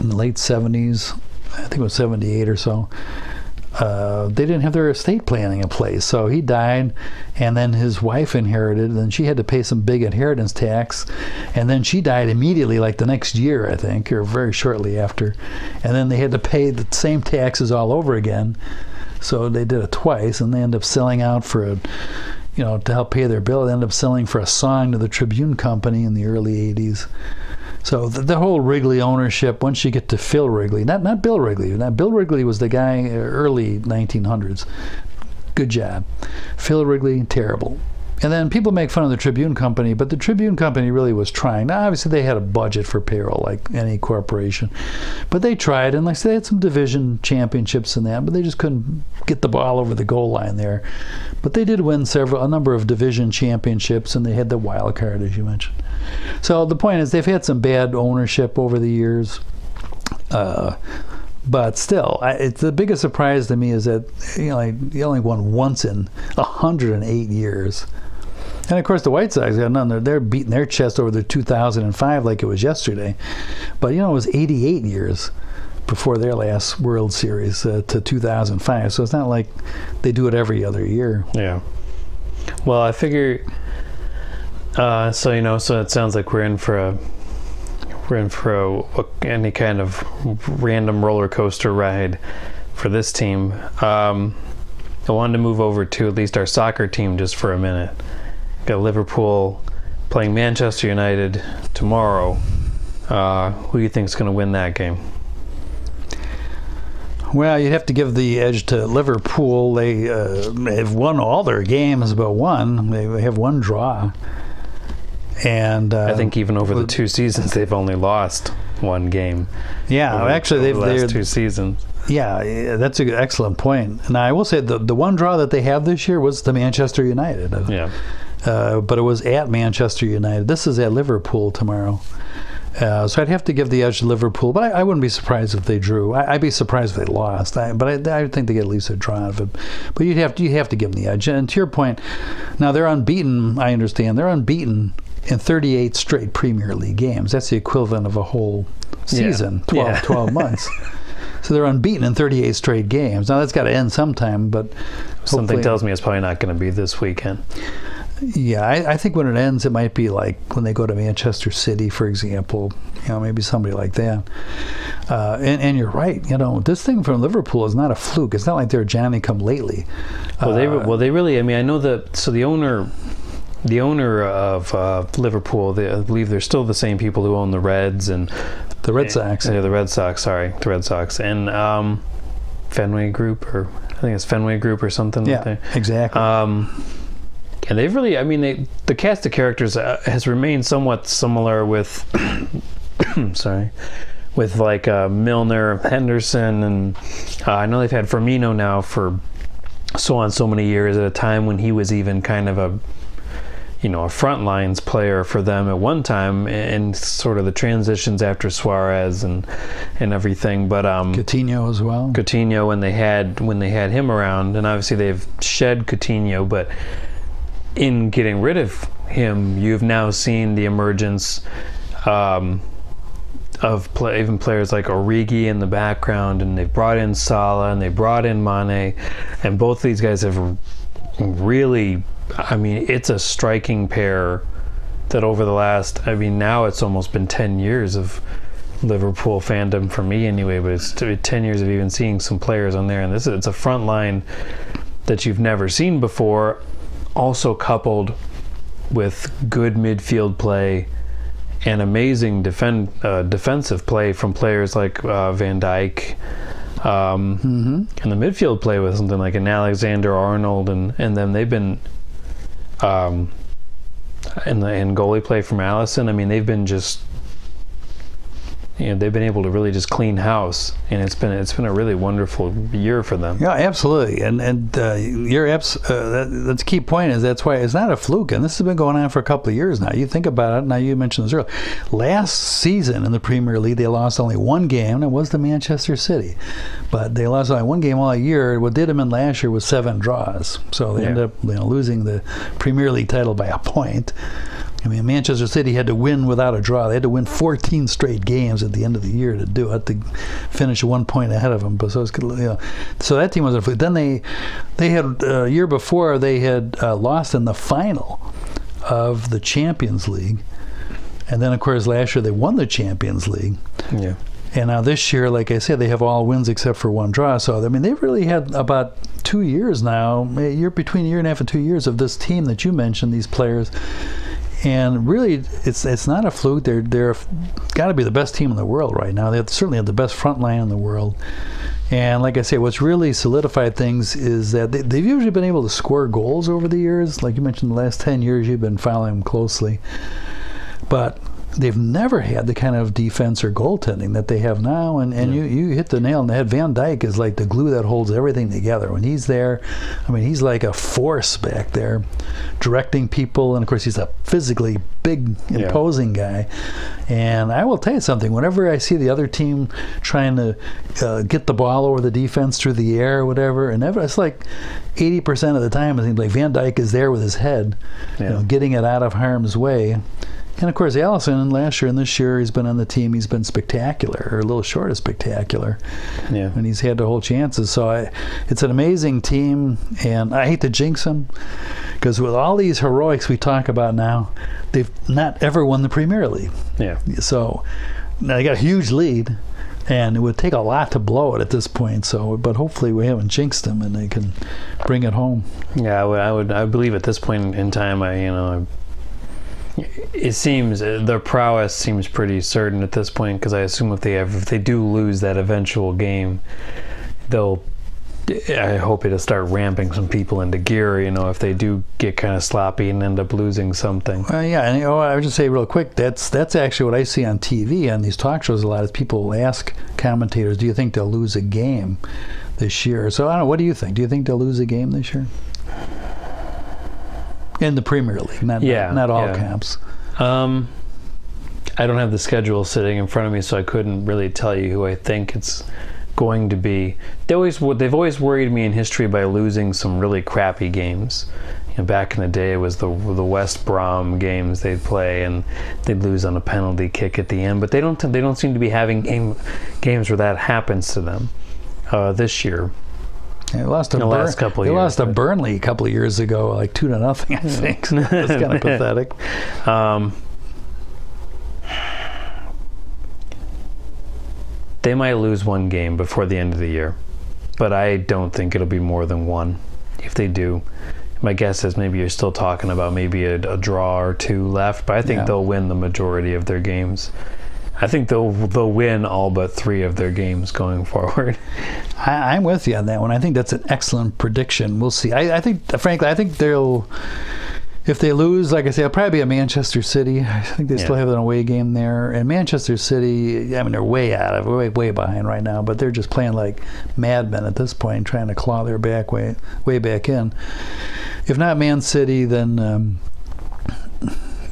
in the late '70s, I think it was '78 or so. Uh, they didn't have their estate planning in place, so he died, and then his wife inherited, and she had to pay some big inheritance tax, and then she died immediately, like the next year, I think, or very shortly after, and then they had to pay the same taxes all over again. So they did it twice, and they end up selling out for a, you know, to help pay their bill. They end up selling for a song to the Tribune Company in the early '80s. So the, the whole Wrigley ownership, once you get to Phil Wrigley, not not Bill Wrigley, not Bill Wrigley was the guy uh, early 1900s. Good job. Phil Wrigley, terrible. And then people make fun of the Tribune Company, but the Tribune Company really was trying. Now, obviously, they had a budget for payroll like any corporation, but they tried, and like I said, they had some division championships in that, but they just couldn't get the ball over the goal line there. But they did win several, a number of division championships, and they had the wild card, as you mentioned. So the point is, they've had some bad ownership over the years. Uh, but still, I, it's the biggest surprise to me is that you know like, only won once in 108 years. And of course, the White Sox got none. They're, they're beating their chest over the 2005 like it was yesterday. But you know, it was 88 years before their last World Series uh, to 2005. So it's not like they do it every other year. Yeah. Well, I figure. Uh, so you know, so it sounds like we're in for a we're in for a, a, any kind of random roller coaster ride for this team. Um, I wanted to move over to at least our soccer team just for a minute. Got Liverpool playing Manchester United tomorrow. Uh, who do you think is going to win that game? Well, you'd have to give the edge to Liverpool. They uh, have won all their games but one. They have one draw. And uh, I think even over the two seasons, they've only lost one game. yeah, over- actually, they've the last two seasons. Yeah, yeah, that's an excellent point. And I will say the the one draw that they have this year was the Manchester United. Yeah. Uh, but it was at Manchester United. This is at Liverpool tomorrow. Uh, so I'd have to give the edge to Liverpool, but I, I wouldn't be surprised if they drew. I, would be surprised if they lost, I, but I, I think they get at least a draw out of it. But you'd have to you have to give them the edge. And to your point, now they're unbeaten. I understand they're unbeaten in 38 straight Premier League games. That's the equivalent of a whole season, Yeah. 12, Yeah. 12 months. So they're unbeaten in 38 straight games. Now that's got to end sometime, but Something tells me it's probably not going to be this weekend. Yeah, I, I think when it ends, it might be like when they go to Manchester City, for example. You know, maybe somebody like that. Uh, and, and you're right. You know, this thing from Liverpool is not a fluke. It's not like they're Johnny come lately. Well, they Uh, well they really. I mean, I know that. So the owner, the owner of uh, Liverpool, they, I believe they're still the same people who own the Reds and the Red Sox. Yeah, the Red Sox. Sorry, the Red Sox and um, Fenway Group, or I think it's Fenway Group or something. like yeah, that. exactly. Um, and they've really, I mean, they, the cast of characters uh, has remained somewhat similar with, sorry, with like uh, Milner, Henderson, and uh, I know they've had Firmino now for so on so many years at a time when he was even kind of a, you know, a front lines player for them at one time, and sort of the transitions after Suarez and and everything. But um, Coutinho as well. Coutinho when they had when they had him around, and obviously they've shed Coutinho, but in getting rid of him, you've now seen the emergence um, of play, even players like Origi in the background, and they've brought in Salah and they brought in Mane, and both these guys have really, I mean, it's a striking pair that over the last, I mean, now it's almost been 10 years of Liverpool fandom for me anyway, but it's 10 years of even seeing some players on there. And this is, it's a front line that you've never seen before, also coupled with good midfield play and amazing defend, uh, defensive play from players like uh, Van Dijk. Um, hmm and the midfield play with something like an Alexander Arnold, and and then they've been, um, and the and goalie play from Alisson. I mean, they've been just, you know, they've been able to really just clean house, and it's been it's been a really wonderful year for them. Yeah, absolutely. And and uh, your abs- uh, that, that's key point is that's why it's not a fluke. And this has been going on for a couple of years now. You think about it. Now you mentioned this earlier. Last season in the Premier League, they lost only one game, and it was to Manchester City. But they lost only one game all year. What did them in last year was seven draws. So they Yeah. ended up you know, losing the Premier League title by a point. I mean, Manchester City had to win without a draw. They had to win 14 straight games at the end of the year to do it to finish one point ahead of them. But so it's you know, so that team was. Then they they had uh, a year before they had uh, lost in the final of the Champions League, and then of course last year they won the Champions League. Yeah, And now this year, like I said, they have all wins except for one draw. So I mean, they've really had about two years now, a year between a year and a half and two years of this team that you mentioned, these players. And really, it's it's not a fluke. They're they're got to be the best team in the world right now. They have, certainly have the best front line in the world. And like I say, what's really solidified things is that they, they've usually been able to score goals over the years. Like you mentioned, the last 10 years, you've been following them closely. But they've never had the kind of defense or goaltending that they have now. And, and Yeah. you, you hit the nail on the head. Van Dijk is like the glue that holds everything together. When he's there, I mean, he's like a force back there, directing people. And of course, he's a physically big, Yeah. imposing guy. And I will tell you something. Whenever I see the other team trying to uh, get the ball over the defense through the air or whatever, and it's like 80% of the time, I think like Van Dijk is there with his head, you know, getting it out of harm's way. And of course, Alisson last year and this year, he's been on the team. He's been spectacular, or a little short of spectacular, yeah. and he's had to hold chances. So I, it's an amazing team, and I hate to jinx them because with all these heroics we talk about now, they've not ever won the Premier League. Yeah. So now they got a huge lead, and it would take a lot to blow it at this point. So, but hopefully we haven't jinxed them, and they can bring it home. Yeah, I would, I would, I believe at this point in time, I, you know, it seems uh, their prowess seems pretty certain at this point because I assume if they have, if they do lose that eventual game, they'll. I hope it'll start ramping some people into gear. You know, if they do get kind of sloppy and end up losing something. Well, yeah, and you know, I would just say real quick, that's that's actually what I see on TV on these talk shows. A lot of people ask commentators, "Do you think they'll lose a game this year?" So I don't know. What do you think? Do you think they'll lose a game this year? In the Premier League, not Yeah, not all yeah. camps. Um, I don't have the schedule sitting in front of me, so I couldn't really tell you who I think it's going to be. They always they've always worried me in history by losing some really crappy games. You know, back in the day, it was the the West Brom games they'd play, and they'd lose on a penalty kick at the end. But they don't they don't seem to be having game, games where that happens to them. Uh, this year, They lost to The Bur- last couple They years, lost to Burnley a couple of years ago, like two to nothing. I think so that's kind of pathetic. Um, they might lose one game before the end of the year, but I don't think it'll be more than one. If they do, my guess is maybe you're still talking about maybe a, a draw or two left, but I think Yeah. they'll win the majority of their games. I think they'll they'll win all but three of their games going forward. I, I'm with you on that one. I think that's an excellent prediction. We'll see. I, I think, frankly, I think they'll. If they lose, like I say, it'll probably be a Manchester City. I think they still have an away game there. And Manchester City, I mean, they're way out of, way, way behind right now. But they're just playing like madmen at this point, trying to claw their back way, way back in. If not Man City, then um,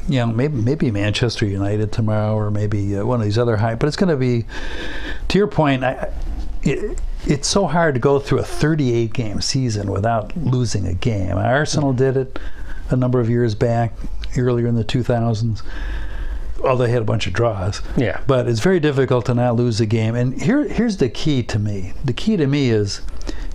you know, maybe maybe Manchester United tomorrow, or maybe uh, one of these other high. But it's going to be, to your point, I, it, it's so hard to go through a 38 game season without losing a game. Arsenal did it a number of years back, earlier in the 2000s. Although they had a bunch of draws, Yeah, but it's very difficult to not lose a game. And here, here's the key to me. The key to me is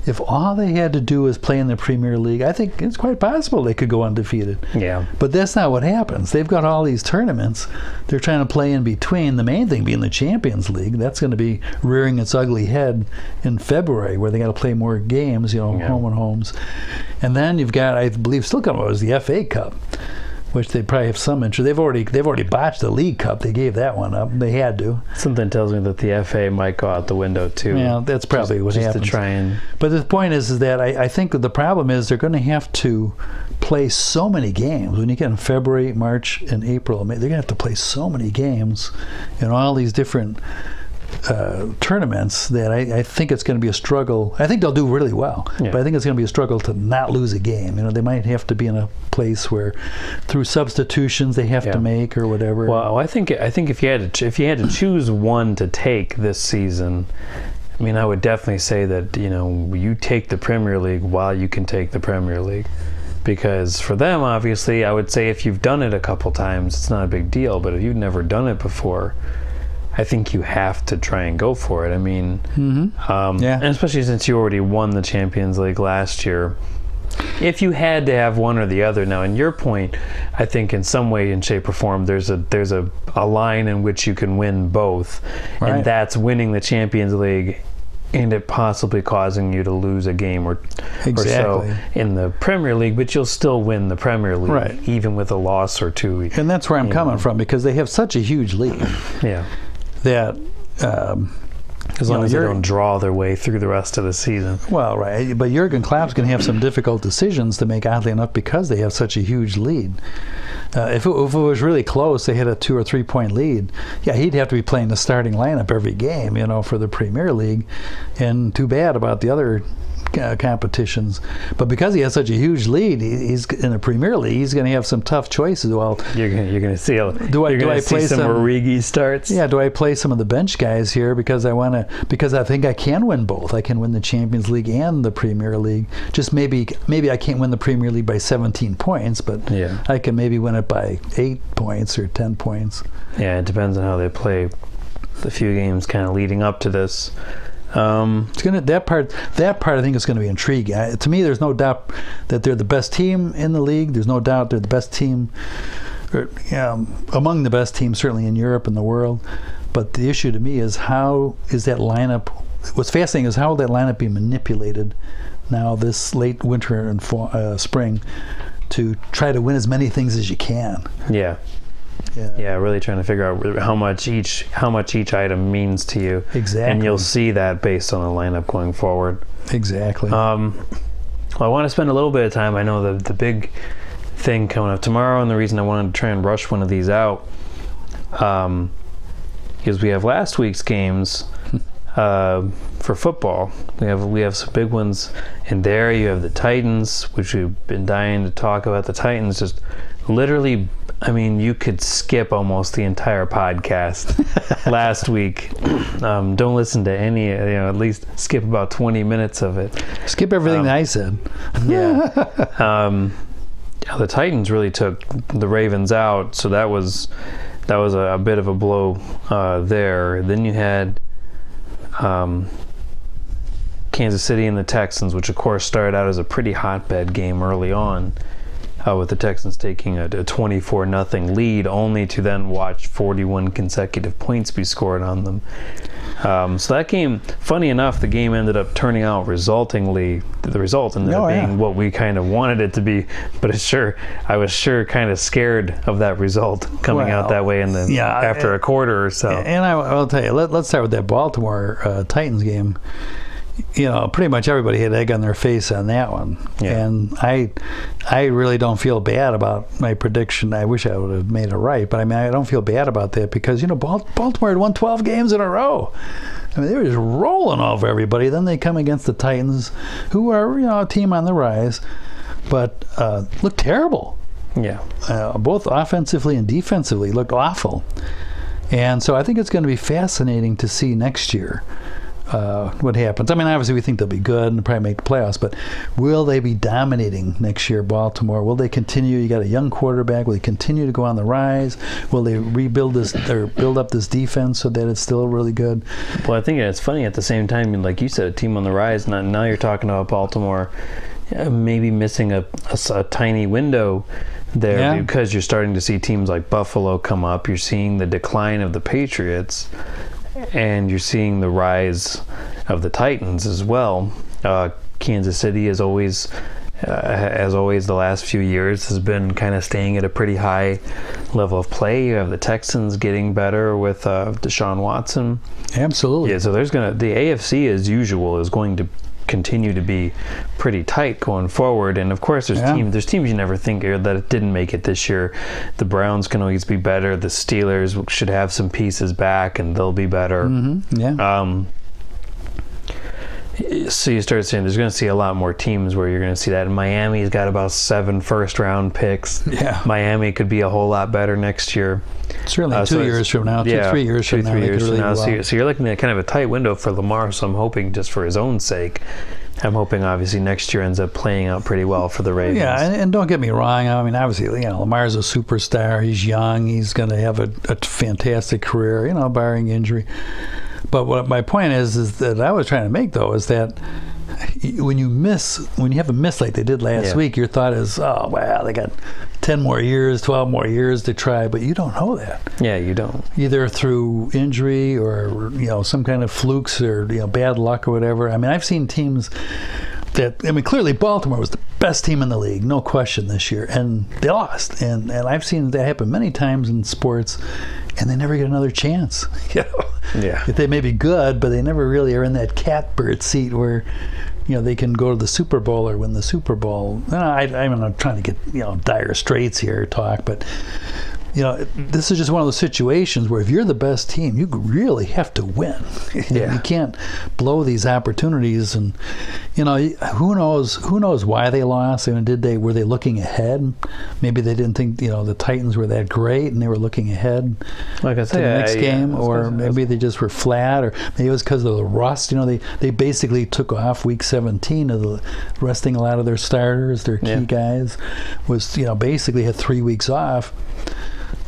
if all they had to do was play in the Premier League, I think it's quite possible they could go undefeated. yeah, But that's not what happens. They've got all these tournaments they're trying to play in between. The main thing being the Champions League. That's going to be rearing its ugly head in February, where they got to play more games, you know, Yeah. home and homes. And then you've got, I believe, still coming was the FA Cup, which they probably have some interest. They've already they've already botched the League Cup. They gave that one up. They had to. something tells me that the FA might go out the window too. Yeah, that's probably what just happens. to try and But the point is, is that I, I think the problem is they're going to have to play so many games. When you get in February, March, and April, they're going to have to play so many games in all these different uh, tournaments that I, I think it's going to be a struggle. I think they'll do really well, Yeah. but I think it's going to be a struggle to not lose a game. You know, they might have to be in a place where, through substitutions, they have Yeah. to make or whatever. Well, I think I think if you had to ch- if you had to choose one to take this season, I mean, I would definitely say that you know you take the Premier League while you can take the Premier League, because for them, obviously, I would say if you've done it a couple times, it's not a big deal. But if you've never done it before, I think you have to try and go for it. I mean, mm-hmm. um, Yeah. and especially since you already won the Champions League last year. If you had to have one or the other, now in your point, I think in some way, in shape or form, there's a there's a, a line in which you can win both, Right. and that's winning the Champions League, and it possibly causing you to lose a game or, or so in the Premier League, but you'll still win the Premier League, Right. even with a loss or two. And that's where I'm coming know. from because they have such a huge lead Yeah, that. Um, as You long know, as they don't draw their way through the rest of the season. Well, right, but Jurgen Klopp's going to have some difficult decisions to make, oddly enough, because they have such a huge lead. Uh, if, it, if it was really close, they had a two or three point lead. Yeah, he'd have to be playing the starting lineup every game, you know, for the Premier League. And too bad about the other uh, competitions. But because he has such a huge lead, he, he's in the Premier League. He's going to have some tough choices. Well, You're you're gonna see a, Do I- do I play some some- Origi starts. yeah, do I play some of the bench guys here because I want to? Because I think I can win both. I can win the Champions League and the Premier League. Just maybe, maybe I can't win the Premier League by 17 points, but Yeah. I can maybe win it by eight points or 10 points. Yeah, it depends on how they play the few games kind of leading up to this. Um, It's gonna that part. That part I think is going to be intriguing. I, to me, there's no doubt that they're the best team in the league. There's no doubt they're the best team, or, um, among the best teams certainly in Europe and the world. But the issue to me is how is that lineup? What's fascinating is how will that lineup be manipulated now this late winter and fall, uh, spring to try to win as many things as you can. yeah, Yeah. yeah, really trying to figure out how much each how much each item means to you, Exactly. and you'll see that based on the lineup going forward. Exactly. Um, well, I want to spend a little bit of time. I know the the big thing coming up tomorrow, and the reason I wanted to try and rush one of these out, um, is we have last week's games. uh, for football. We have we have some big ones in there. You have the Titans, which we've been dying to talk about. The Titans just literally. I mean, you could skip almost the entire podcast last week. Um, don't listen to any. You know, at least skip about twenty minutes of it. Skip everything Um, that I said. Yeah. um, the Titans really took the Ravens out, so that was that was a, a bit of a blow uh, there. Then you had um, Kansas City and the Texans, which of course started out as a pretty hotbed game early on, uh, with the Texans taking a, a 24 nothing lead, only to then watch 41 consecutive points be scored on them. Um, so that game, funny enough, the game ended up turning out resultingly. The result ended Oh, up yeah. being what we kind of wanted it to be, but it's sure I was sure kind of scared of that result coming out that way in the yeah, after a quarter or so. And I, I'll tell you, let, let's start with that Baltimore uh, Titans game. You know, pretty much everybody had egg on their face on that one, Yeah. and I, I really don't feel bad about my prediction. I wish I would have made it right, but I mean, I don't feel bad about that because you know, Baltimore had won 12 games in a row. I mean, they were just rolling over everybody. Then they come against the Titans, who are you know a team on the rise, but uh, look terrible yeah, uh, both offensively and defensively look awful. And so I think it's going to be fascinating to see next year uh, what happens. I mean, obviously, we think they'll be good and probably make the playoffs, but will they be dominating next year, Baltimore? Will they continue? You got a young quarterback. Will they continue to go on the rise? Will they rebuild this or build up this defense so that it's still really good? Well, I think it's funny at the same time, like you said, a team on the rise. Now, now you're talking about Baltimore uh, maybe missing a tiny window there Yeah. because you're starting to see teams like Buffalo come up. You're seeing the decline of the Patriots, and you're seeing the rise of the Titans as well. Uh, Kansas City is always. Uh, as always, the last few years has been kind of staying at a pretty high level of play. You have the Texans getting better with uh, Deshaun Watson. Absolutely. Yeah, so there's gonna the AFC as usual is going to continue to be pretty tight going forward, and of course there's Yeah. teams there's teams you never think that didn't make it this year. The Browns can always be better. The Steelers should have some pieces back, and they'll be better. hmm Yeah. Um, so you start seeing there's going to see a lot more teams where you're going to see that. Miami's got about seven first round picks. yeah. Miami could be a whole lot better next year. Certainly Uh, two so years from now, two, three years two, from now, three could years really from now. So, you're, so you're looking at kind of a tight window for Lamar. So I'm hoping just for his own sake, I'm hoping obviously next year ends up playing out pretty well for the Ravens. Yeah, and, and don't get me wrong. I mean, obviously, you know, Lamar's a superstar. He's young. He's going to have a, a fantastic career, you know, barring injury. But what my point is, is that I was trying to make though, is that when you miss, when you have a miss like they did last Yeah. week, your thought is, oh wow, they got ten more years, twelve more years to try. But you don't know that yeah, you don't. either through injury or you know some kind of flukes or you know bad luck or whatever. I mean, I've seen teams that I mean clearly Baltimore was the best team in the league, no question this year, and they lost. And and I've seen that happen many times in sports, and they never get another chance. You know, Yeah. if they may be good, but they never really are in that catbird seat where. You know they can go to the Super Bowl or win the Super Bowl. I, I'm not trying to get you know dire straits here talk, but you know, this is just one of those situations where if you're the best team, you really have to win. Yeah. you can't blow these opportunities, and you know, who knows? Who knows why they lost? I mean, did they were they looking ahead? Maybe they didn't think you know the Titans were that great, and they were looking ahead Like I said, to the next I- game, yeah, or maybe they just were flat, or maybe it was because of the rust. You know, they they basically took off week 17 of the resting a lot of their starters, their key Yeah. guys. Was you know basically had three weeks off.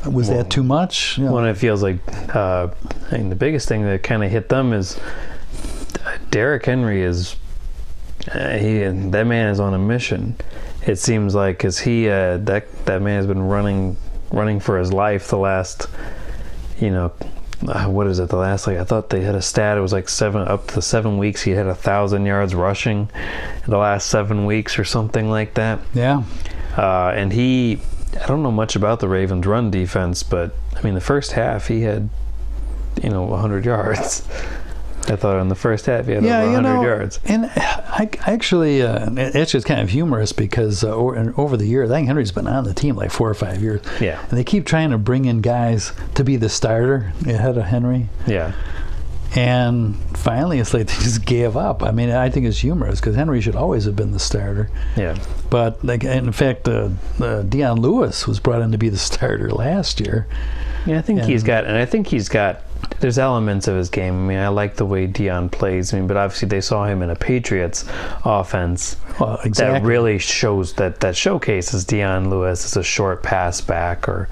Was Well, that too much? Know, Well, it feels like uh, I think the biggest thing that kind of hit them is uh, Derrick Henry is uh, he that man is on a mission. It seems like because he uh, that that man has been running running for his life the last you know uh, what is it the last like I thought they had a stat it was like seven up to seven weeks he had a thousand yards rushing in the last seven weeks or something like that yeah. uh, and he, I don't know much about the Ravens' run defense, but I mean, the first half he had, you know, 100 yards. I thought in the first half he had Yeah, over you 100 know, yards. and I I actually, uh, it's just kind of humorous because uh, over, over the years, I think Henry's been on the team like four or five years, Yeah, and they keep trying to bring in guys to be the starter ahead of Henry. yeah, And finally, it's like they just gave up. I mean, I think it's humorous because Henry should always have been the starter. Yeah. But like, in fact, uh, uh, Dion Lewis was brought in to be the starter last year. Yeah, I think And- he's got, and I think he's got. There's elements of his game. I mean, I like the way Dion plays. I mean, but obviously they saw him in a Patriots offense Well, exactly. that really shows that that showcases Dion Lewis as a short pass back or,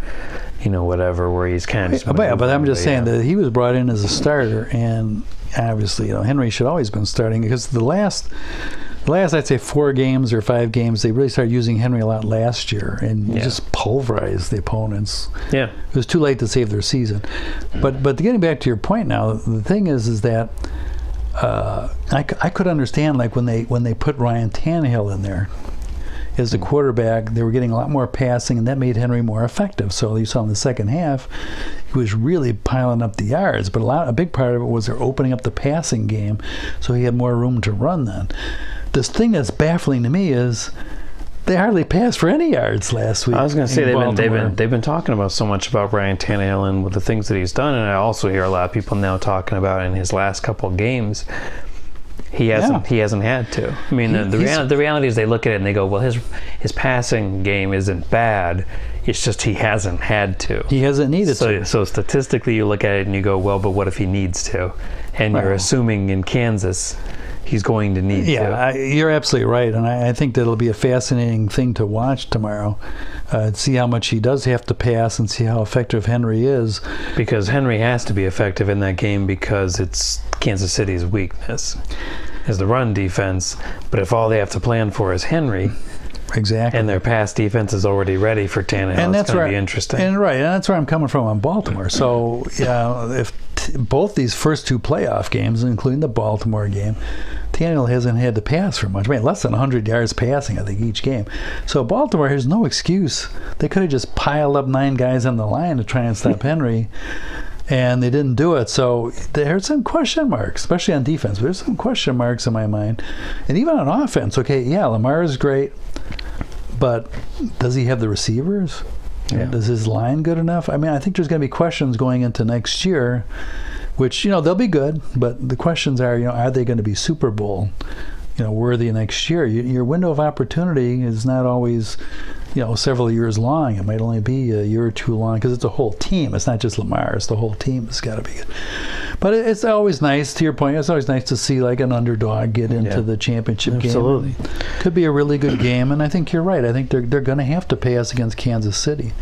you know, whatever, where he's kind of. But, but I'm just saying yeah. that he was brought in as a starter, and obviously, you know, Henry should always been starting because the last, the last I'd say four games or five games, they really started using Henry a lot last year, and Yeah. just pulverized the opponents. Yeah. It was too late to save their season. But but getting back to your point now, the thing is is that uh, I, I could understand like when they when they put Ryan Tannehill in there as the quarterback, they were getting a lot more passing, and that made Henry more effective. So you saw in the second half, he was really piling up the yards. But a lot, a big part of it was they're opening up the passing game, so he had more room to run. Then, this thing that's baffling to me is they hardly passed for any yards last week. I was going to say they've been, they've been they've been talking about so much about Ryan Tannehill and with the things that he's done, and I also hear a lot of people now talking about in his last couple of games. He hasn't. Yeah. He hasn't had to. I mean, the, the, real, the reality is they look at it and they go, "Well, his his passing game isn't bad. It's just he hasn't had to." He hasn't needed So, to. so statistically, you look at it and you go, "Well, but what if he needs to?" And you're assuming in Kansas, he's going to need Yeah, to. I, you're absolutely right, and I, I think that'll be a fascinating thing to watch tomorrow. Uh, see how much he does have to pass, and see how effective Henry is. because Henry has to be effective in that game because it's Kansas City's weakness is the run defense. But if all they have to plan for is Henry Exactly. and their pass defense is already ready for Tannehill, and it's that's going where to be interesting. And right, and that's where I'm coming from on Baltimore. So, yeah, if both these first two playoff games, including the Baltimore game, Tannehill hasn't had to pass for much. I mean, less than 100 yards passing, I think, each game. So Baltimore has no excuse. They could have just piled up nine guys on the line to try and stop Henry. And they didn't do it, so there's some question marks, especially on defense. There's some question marks in my mind, and even on offense. Okay, yeah, Lamar is great, but does he have the receivers? Yeah. Is his line good enough? I mean, I think there's going to be questions going into next year, which you know they'll be good, but the questions are, you know, are they going to be Super Bowl, you know, worthy next year? You, your window of opportunity is not always, you know, several years long. It might only be a year or two long because it's a whole team. It's not just Lamar. It's the whole team. It's got to be good. But it, it's always nice. To your point, it's always nice to see like an underdog get into Yeah. the championship game. Absolutely. Could be a really good game, and I think you're right. I think they're they're going to have to pass against Kansas City.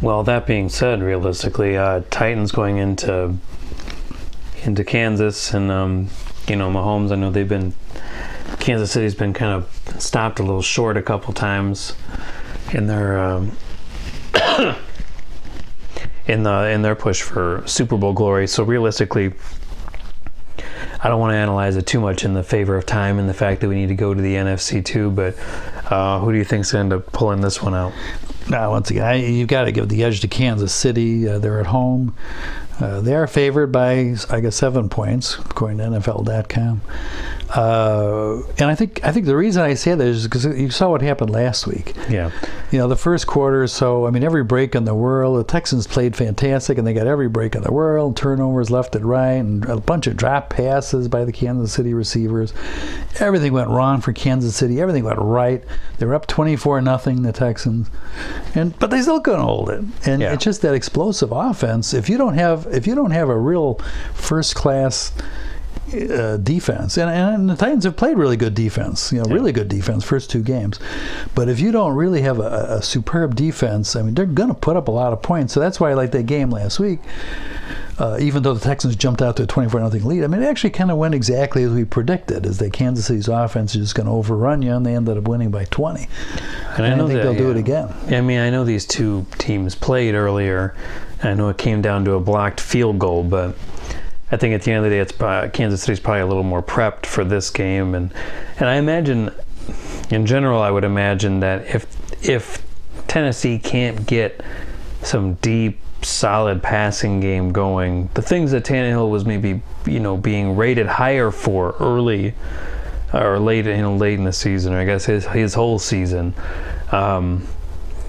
Well, that being said, realistically, uh, Titans going into into Kansas and um, you know Mahomes. I know they've been Kansas City's been kind of stopped a little short a couple times in their um, in the in their push for Super Bowl glory. So realistically. I don't want to analyze it too much in the favor of time and the fact that we need to go to the NFC too, but uh, who do you think's going to end up pulling this one out? Now, once again, you've got to give the edge to Kansas City. Uh, they're at home. Uh, they are favored by, I guess, seven points, according to NFL.com. Uh, and I think I think the reason I say that is because you saw what happened last week. Yeah. You know, the first quarter or so, I mean, every break in the world, the Texans played fantastic, and they got every break in the world, turnovers left and right, and a bunch of drop passes by the Kansas City receivers. Everything went wrong for Kansas City. Everything went right. They were up 24 nothing, the Texans, and but they still couldn't hold it. And Yeah. it's just that explosive offense. If you don't have if you don't have a real first class uh, defense, and, and the Titans have played really good defense, you know, really good defense first two games. But if you don't really have a, a superb defense, I mean, they're going to put up a lot of points. So that's why I like that game last week. Uh, even though the Texans jumped out to a 24 nothing lead, I mean, it actually kind of went exactly as we predicted. Is that Kansas City's offense is just going to overrun you, and they ended up winning by 20. And I think that, they'll do it again. Yeah, I mean, I know these two teams played earlier. I know it came down to a blocked field goal, but I think at the end of the day, it's probably, Kansas City's probably a little more prepped for this game, and and I imagine, in general, I would imagine that if if Tennessee can't get some deep, solid passing game going, the things that Tannehill was maybe you know being rated higher for early or late know late in the season, or I guess his his whole season. Um,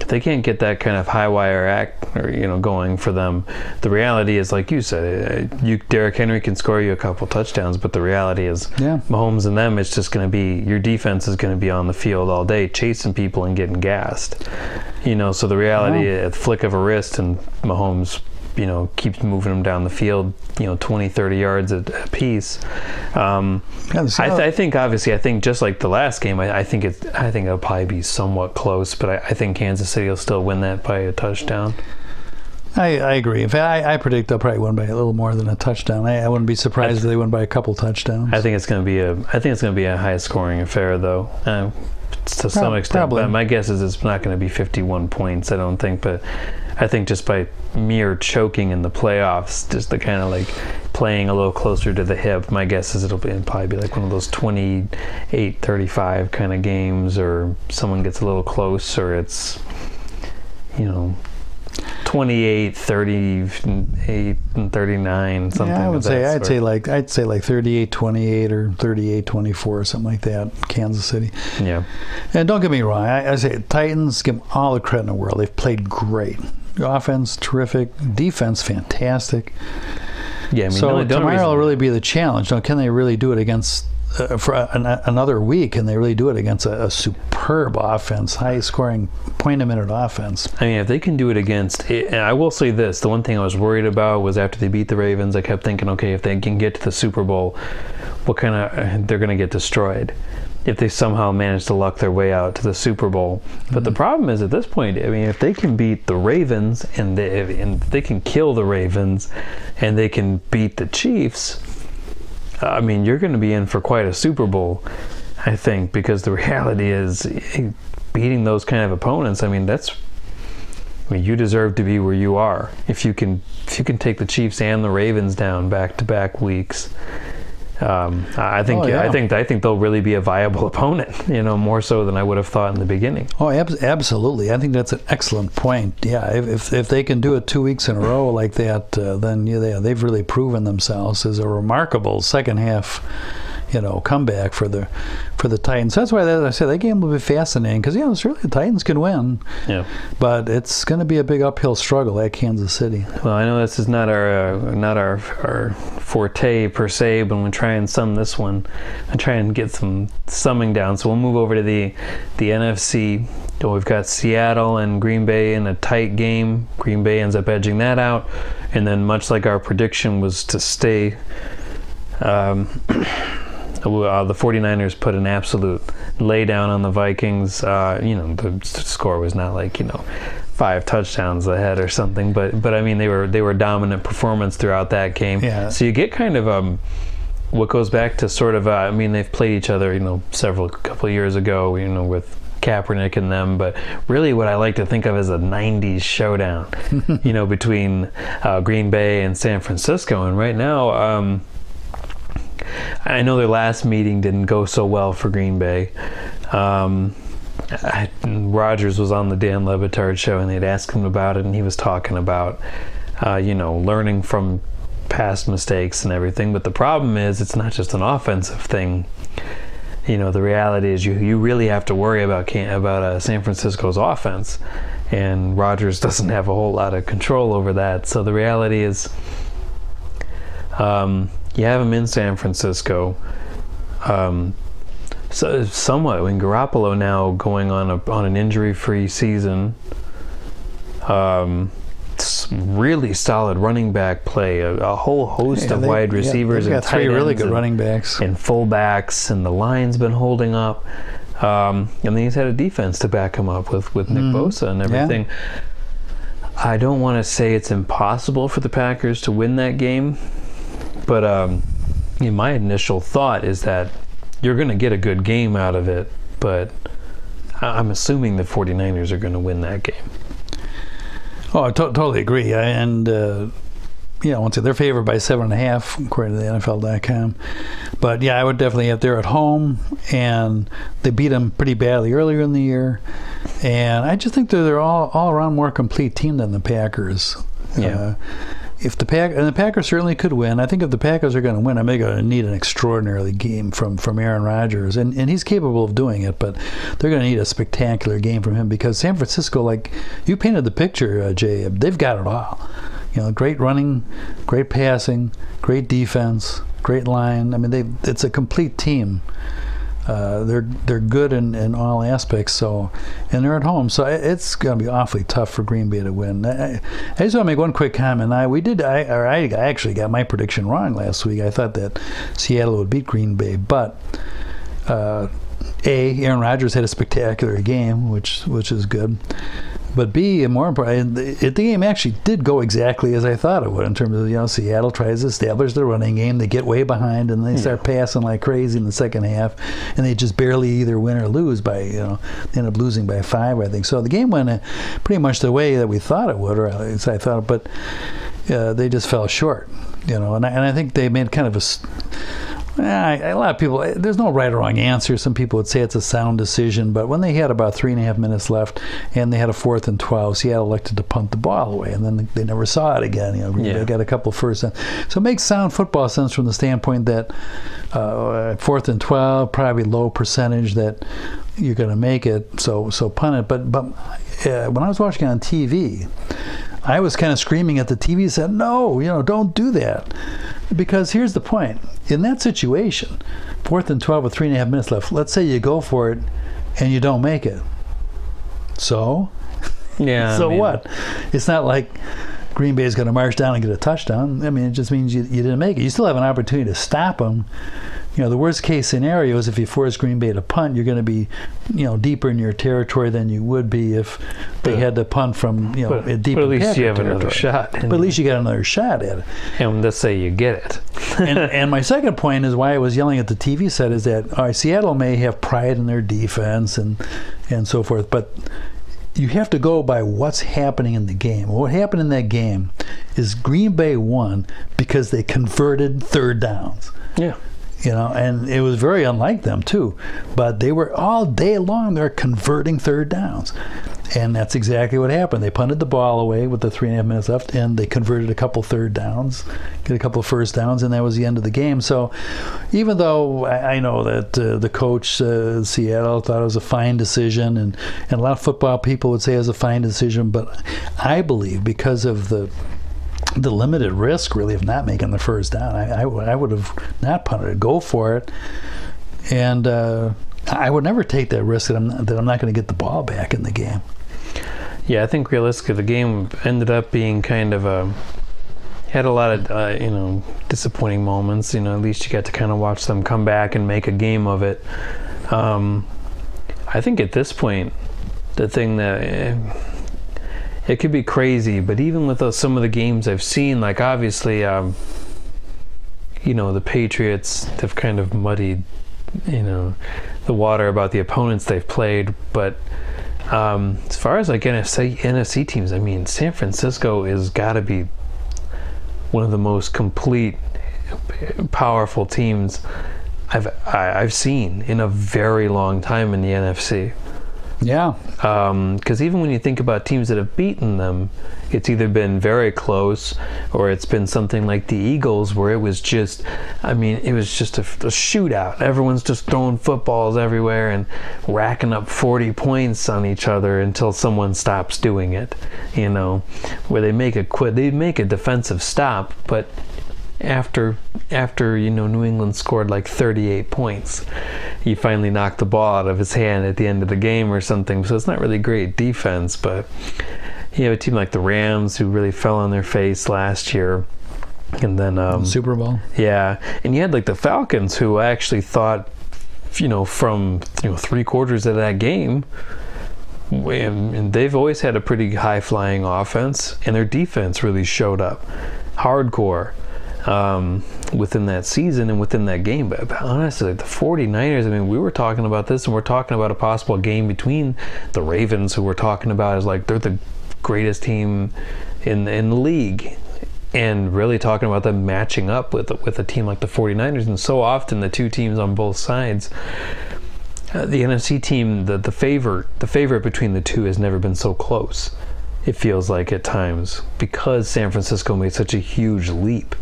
if they can't get that kind of high wire act or you know going for them, the reality is like you said, uh, you Derrick Henry can score you a couple touchdowns, but the reality is Yeah. Mahomes and them, it's just going to be your defense is going to be on the field all day chasing people and getting gassed. You know, so the reality at flick of a wrist and Mahomes, you know, keeps moving them down the field, you know, 20, 30 yards a, a piece. Um, Yeah, the I, th- I think obviously I think just like the last game I, I think it I think it'll probably be somewhat close but I, I think Kansas City will still win that by a touchdown I, I agree. In fact, I, I predict they'll probably win by a little more than a touchdown. I, wouldn't be surprised if they win by a couple touchdowns. I think it's going to be a I think it's going to be a high scoring affair though uh, to some extent probably. my guess is it's not going to be 51 points I don't think but I think just by mere choking in the playoffs just the kind of like playing a little closer to the hip my guess is it'll, be, it'll probably be like one of those 28 35 kind of games or someone gets a little close or it's you know 28 38 and 39 something yeah, I would say I'd say like I'd say like 38-28 or 38-24 or something like that. Kansas City. yeah And don't get me wrong. I, I say Titans give them all the credit in the world. They've played great. Offense terrific. Defense fantastic. yeah I mean so only- tomorrow reason- will really be the challenge. Now, can they really do it against uh, for uh, an, uh, another week? Can they really do it against a, a superb offense, high scoring point a minute offense? I mean, if they can do it against, eh, and I will say this: the one thing I was worried about was after they beat the Ravens, I kept thinking, okay, if they can get to the Super Bowl, what kind of they're going to get destroyed if they somehow manage to luck their way out to the Super Bowl. But the problem is at this point, I mean, if they can beat the Ravens and they and they can kill the Ravens, and they can beat the Chiefs, I mean, you're going to be in for quite a Super Bowl, I think, because the reality is eh, beating those kind of opponents. I mean, that's. I mean, you deserve to be where you are. If you can, if you can take the Chiefs and the Ravens down back to back weeks, um, I think, Oh, yeah. I think, I think they'll really be a viable opponent. You know, more so than I would have thought in the beginning. Oh, ab- absolutely. I think that's an excellent point. Yeah, if, if, if they can do it two weeks in a row like that, uh, then yeah, they, they've really proven themselves as a remarkable second half, you know, comeback for the for the Titans. That's why as I said that game will be fascinating because yeah, it's really the Titans can win, Yeah. but it's going to be a big uphill struggle at Kansas City. Well, I know this is not our uh, not our our forte per se, but we try and sum this one and try and get some summing down. So we'll move over to the the NFC. So we've got Seattle and Green Bay in a tight game. Green Bay ends up edging that out, and then much like our prediction was to stay. Um, uh, the 49ers put an absolute lay down on the Vikings. Uh, you know, the score was not like, you know, five touchdowns ahead or something, but but I mean they were they were dominant performance throughout that game. Yeah. So you get kind of um what goes back to sort of uh, I mean they've played each other, you know, several couple of years ago, you know, with Kaepernick and them, but really what I like to think of as a 90s showdown, you know, between uh, Green Bay and San Francisco. And right now, um, I know their last meeting didn't go so well for Green Bay. Um, I, Rodgers was on the Dan Le Batard show, and they'd asked him about it, and he was talking about, uh, you know, learning from past mistakes and everything. But the problem is, it's not just an offensive thing. You know, the reality is, you you really have to worry about about uh, San Francisco's offense, and Rodgers doesn't have a whole lot of control over that. So the reality is, um, you have him in San Francisco. Um, so somewhat when Garoppolo now going on a on an injury-free season. Um, really solid running back play, a, a whole host Yeah, of they- wide receivers they've and got three tight really good and- running backs. and fullbacks, and the line's been holding up. Um, and then he's had a defense to back him up with with Nick Mhm. Bosa and Yeah. everything. I don't want to say it's impossible for the Packers to win that game, but um, yeah, my initial thought is that you're going to get a good game out of it, but I'm assuming the 49ers are going to win that game. Oh, I to- totally agree. I- And, uh, you know, once again, they're favored by seven and a half, according to the NFL.com. But yeah, I would definitely, if they're at home and they beat them pretty badly earlier in the year. And I just think that they're all, all around more complete team than the Packers. Yeah. Uh, if the pack and the Packers certainly could win. I think if the Packers are going to win, I they're going to need an extraordinary game from from Aaron Rodgers, and and he's capable of doing it. But they're going to need a spectacular game from him because San Francisco, like you painted the picture, uh, Jay, they've got it all. You know, great running, great passing, great defense, great line. I mean, they it's a complete team. Uh, they're they're good in, in all aspects. So, and they're at home, so it's going to be awfully tough for Green Bay to win. I, I just want to make one quick comment. I we did I or I, I actually got my prediction wrong last week. I thought that Seattle would beat Green Bay, but. Uh, a. Aaron Rodgers had a spectacular game, which which is good. But B, and more important, the, the game actually did go exactly as I thought it would in terms of, you know, Seattle tries to establish their running game. They get way behind and they start passing like crazy in the second half. And they just barely either win or lose by, you know, they end up losing by five, I think. So the game went uh, pretty much the way that we thought it would, or at least I thought, but uh, they just fell short, you know. And I, and I think they made kind of a a lot of people, there's no right or wrong answer. Some people would say it's a sound decision, but when they had about three and a half minutes left and they had a fourth and 12, Seattle elected to punt the ball away, and then they never saw it again. You know, yeah. they got a couple first. So it makes sound football sense from the standpoint that uh, fourth and 12, probably low percentage that you're going to make it. So so punt it. But but uh, when I was watching on TV, I was kind of screaming at the TV, said, "No, you know, don't do that." Because here's the point: in that situation, fourth and twelve with three and a half minutes left. Let's say you go for it, and you don't make it. So, yeah. so I mean, what? It's not like Green Bay is going to march down and get a touchdown. I mean, it just means you, you didn't make it. You still have an opportunity to stop them. You know, the worst case scenario is if you force Green Bay to punt, you're going to be, you know, deeper in your territory than you would be if they But- had to punt from, you know, but, deep but at least you have another shot. But at least you got another shot at it. and let's say you get it. and, and my second point is why I was yelling at the TV set is that all right, Seattle may have pride in their defense and and so forth, but you have to go by what's happening in the game. What happened in that game is Green Bay won because they converted third downs. yeah. You know, and it was very unlike them too. But they were all day long they're converting third downs. And that's exactly what happened. They punted the ball away with the three and a half minutes left, and they converted a couple third downs, get a couple first downs, and that was the end of the game. So, even though I, I know that uh, the coach uh, Seattle thought it was a fine decision, and, and a lot of football people would say it was a fine decision, but I believe because of the the limited risk really of not making the first down. I, I, I would have not punted it, go for it, and uh, I would never take that risk that I'm not, that I'm not going to get the ball back in the game. Yeah, I think realistically the game ended up being kind of a had a lot of uh, you know disappointing moments. You know, at least you got to kind of watch them come back and make a game of it. Um, I think at this point, the thing that eh, it could be crazy, but even with those, some of the games I've seen, like obviously, um, you know, the Patriots have kind of muddied, you know, the water about the opponents they've played, but um, as far as like NFC NFC teams, I mean, San Francisco is got to be one of the most complete, powerful teams I've I, I've seen in a very long time in the NFC. Yeah, um, Because even when you think about teams that have beaten them, it's either been very close or it's been something like the Eagles where it was just, I mean, it was just a, a shootout. Everyone's just throwing footballs everywhere and racking up 40 points on each other until someone stops doing it. You know, where they make a quit, they make a defensive stop, but after after you know New England scored like 38 points, he finally knocked the ball out of his hand at the end of the game or something. So it's not really great defense, but you have a team like the Rams who really fell on their face last year. And then um, Super Bowl. yeah, and you had like the Falcons who I actually thought, you know, from you know three quarters of that game, and and they've always had a pretty high flying offense, and their defense really showed up, hardcore, um, within that season and within that game. But, honestly, the 49ers. I mean, we were talking about this, and we're talking about a possible game between the Ravens, who we're talking about as like they're the greatest team in in the league and really talking about them matching up with with a team like the 49ers and so often the two teams on both sides uh, the NFC team the the favorite the favorite between the two has never been so close It feels like at times because San Francisco made such a huge leap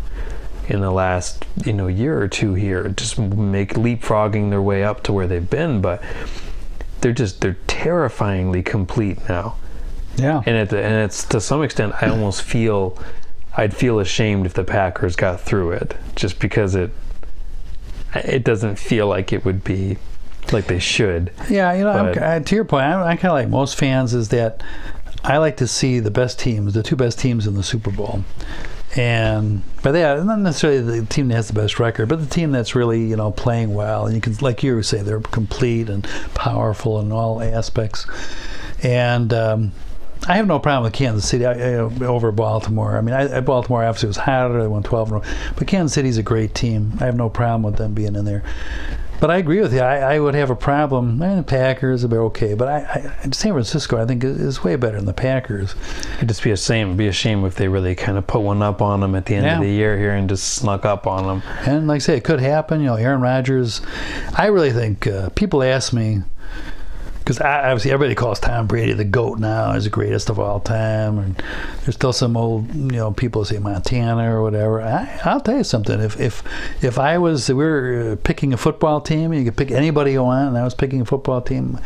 in the last you know year or two here, just make leapfrogging their way up to where they've been, but they're just they're terrifyingly complete now. Yeah. And it, and it's to some extent I almost feel I'd feel ashamed if the Packers got through it just because it it doesn't feel like it would be like they should. Yeah, you know, I'm, uh, to your point, I'm, I'm kind of like most fans is that I like to see the best teams, the two best teams in the Super Bowl. And by that, not necessarily the team that has the best record, but the team that's really, you know, playing well. And you can, like you say, they're complete and powerful in all aspects. And um, I have no problem with Kansas City I, I, over Baltimore. I mean, I, Baltimore obviously was hotter. They won 12 in a row. But Kansas City's a great team. I have no problem with them being in there. But I agree with you. I, I would have a problem. I mean, the Packers are okay, but I, I, San Francisco, I think, is, is way better than the Packers. It'd just be a shame. It'd be a shame if they really kind of put one up on them at the end Yeah. of the year here and just snuck up on them. And like I say, it could happen. You know, Aaron Rodgers. I really think uh, people ask me because obviously everybody calls Tom Brady the goat now. He's the greatest of all time, and there's still some old you know people say Montana or whatever. I, I'll tell you something. If if if I was we were uh, picking a football team, you could pick anybody you want, and I was picking a football team,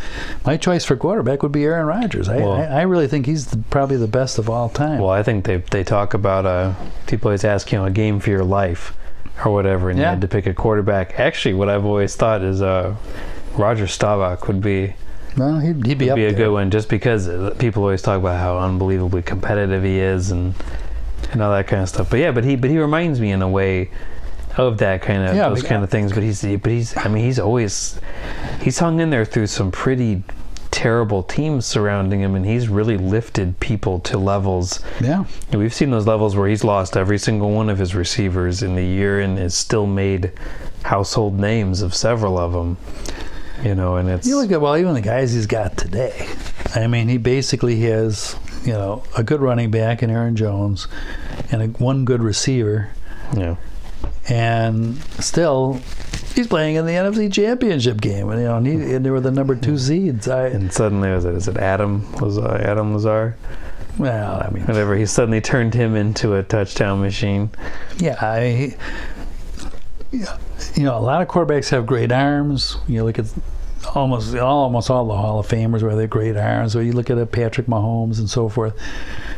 my choice for quarterback would be Aaron Rodgers. I Well- I, I really think he's the, probably the best of all time. Well, I think they they talk about uh, people always ask you know a game for your life or whatever, and you had to pick a quarterback. Actually, what I've always thought is uh, Roger Staubach would be well, he'd, he'd be be a there. good one, just because uh, people always talk about how unbelievably competitive he is and and all that kind of stuff. But yeah, but he but he reminds me in a way of that kind of Yeah, those kind of things. But he's but he's I mean he's always he's hung in there through some pretty terrible teams surrounding him and he's really lifted people to levels Yeah. and We've seen those levels where he's lost every single one of his receivers in the year and has still made household names of several of them. You know, and it's You look at well, even the guys he's got today. I mean, he basically has you know a good running back in Aaron Jones, and a, one good receiver, yeah. and still he's playing in the NFC Championship game. And you know, and, he, and they were the number two seeds. I And suddenly, was it is it Adam was uh, Adam Lazard? well, I mean, Whatever. He suddenly turned him into a touchdown machine. yeah, I. You know, a lot of quarterbacks have great arms. You look at almost almost all the Hall of Famers where they have great arms. Or you look at a Patrick Mahomes and so forth.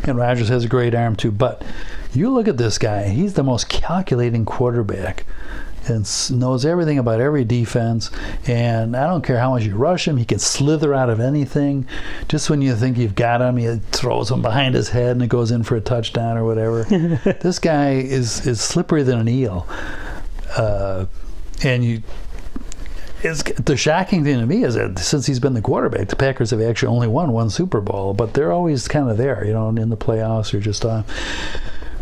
And Rodgers has a great arm too. But you look at this guy; he's the most calculating quarterback. And knows everything about every defense, and I don't care how much you rush him, he can slither out of anything. Just when you think you've got him, he throws him behind his head and it goes in for a touchdown or whatever. this guy is is slippery than an eel uh, and you it's the shocking thing to me is that since he's been the quarterback, the Packers have actually only won one Super Bowl, but they're always kind of there, you know, in the playoffs or just on.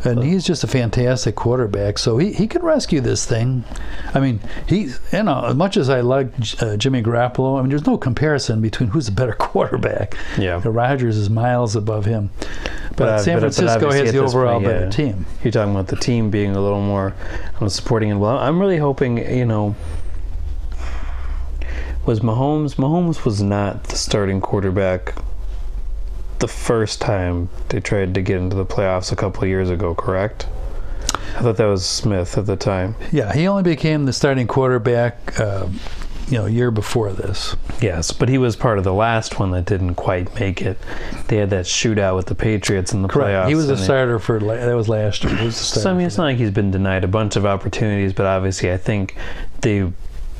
And he's just a fantastic quarterback, so he, he can rescue this thing. I mean, he you know as much as I like uh, Jimmy Garoppolo, I mean, there's no comparison between who's a better quarterback. Yeah. Rodgers is miles above him, but, uh, San but- but Francisco obviously has the overall point, better yeah. team. You're talking about the team being a little more the supporting and Well, I'm really hoping, you know, was Mahomes. Mahomes was not the starting quarterback the first time they tried to get into the playoffs a couple of years ago, correct? I thought that was Smith at the time. Yeah, he only became the starting quarterback, uh, you know, a year before this. Yes, but he was part of the last one that didn't quite make it. They had that shootout with the Patriots in the playoffs. He was a they- starter for la- that was last year. Was So I mean, it's not like he's been denied a bunch of opportunities, but obviously, I think they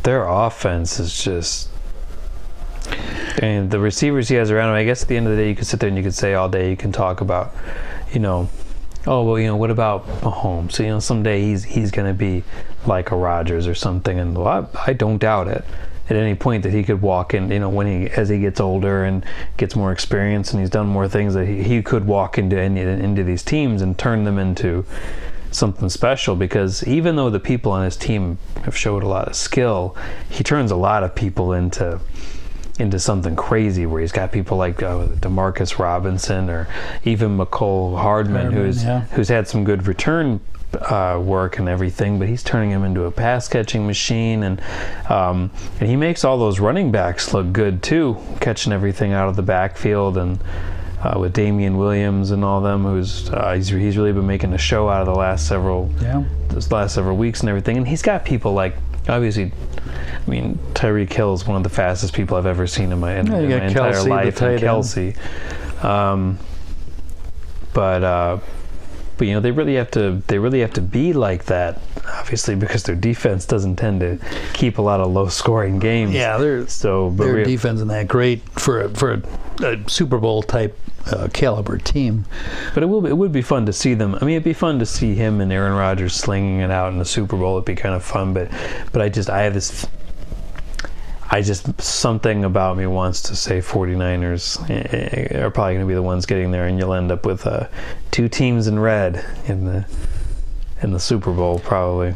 their offense is just. And the receivers he has around him, I guess at the end of the day, you could sit there and you could say all day, you can talk about, you know, oh well, you know, what about Mahomes? So you know, someday he's he's going to be like a Rodgers or something, and well, I, I don't doubt it. At any point that he could walk in, you know, when he as he gets older and gets more experience and he's done more things, that he, he could walk into any, into these teams and turn them into something special. Because even though the people on his team have showed a lot of skill, he turns a lot of people into into something crazy where he's got people like uh, Demarcus Robinson or even Mecole Hardman, Hardman, who's yeah. who's had some good return uh, work and everything, but he's turning him into a pass catching machine, and um, and he makes all those running backs look good too, catching everything out of the backfield and. uh, with Damien Williams and all them. Who's uh, he's he's really been making a show out of the last several Yeah. this last several weeks and everything. And he's got people like obviously. I mean, Tyreek Hill is one of the fastest people I've ever seen in my, in, Yeah, in my entire Kelce, the life. and. Kelce, um, but uh, but you know they really have to they really have to be like that, obviously, because their defense doesn't tend to keep a lot of low scoring games. Yeah, they're So, but their defense isn't that great for a, for a, a Super Bowl type uh, caliber team. But it will be, it would be fun to see them. I mean, it'd be fun to see him and Aaron Rodgers slinging it out in the Super Bowl. It'd be kind of fun. But but I just I have this. I just something about me wants to say 49ers eh, are probably going to be the ones getting there, and you'll end up with uh, two teams in red in the in the Super Bowl probably.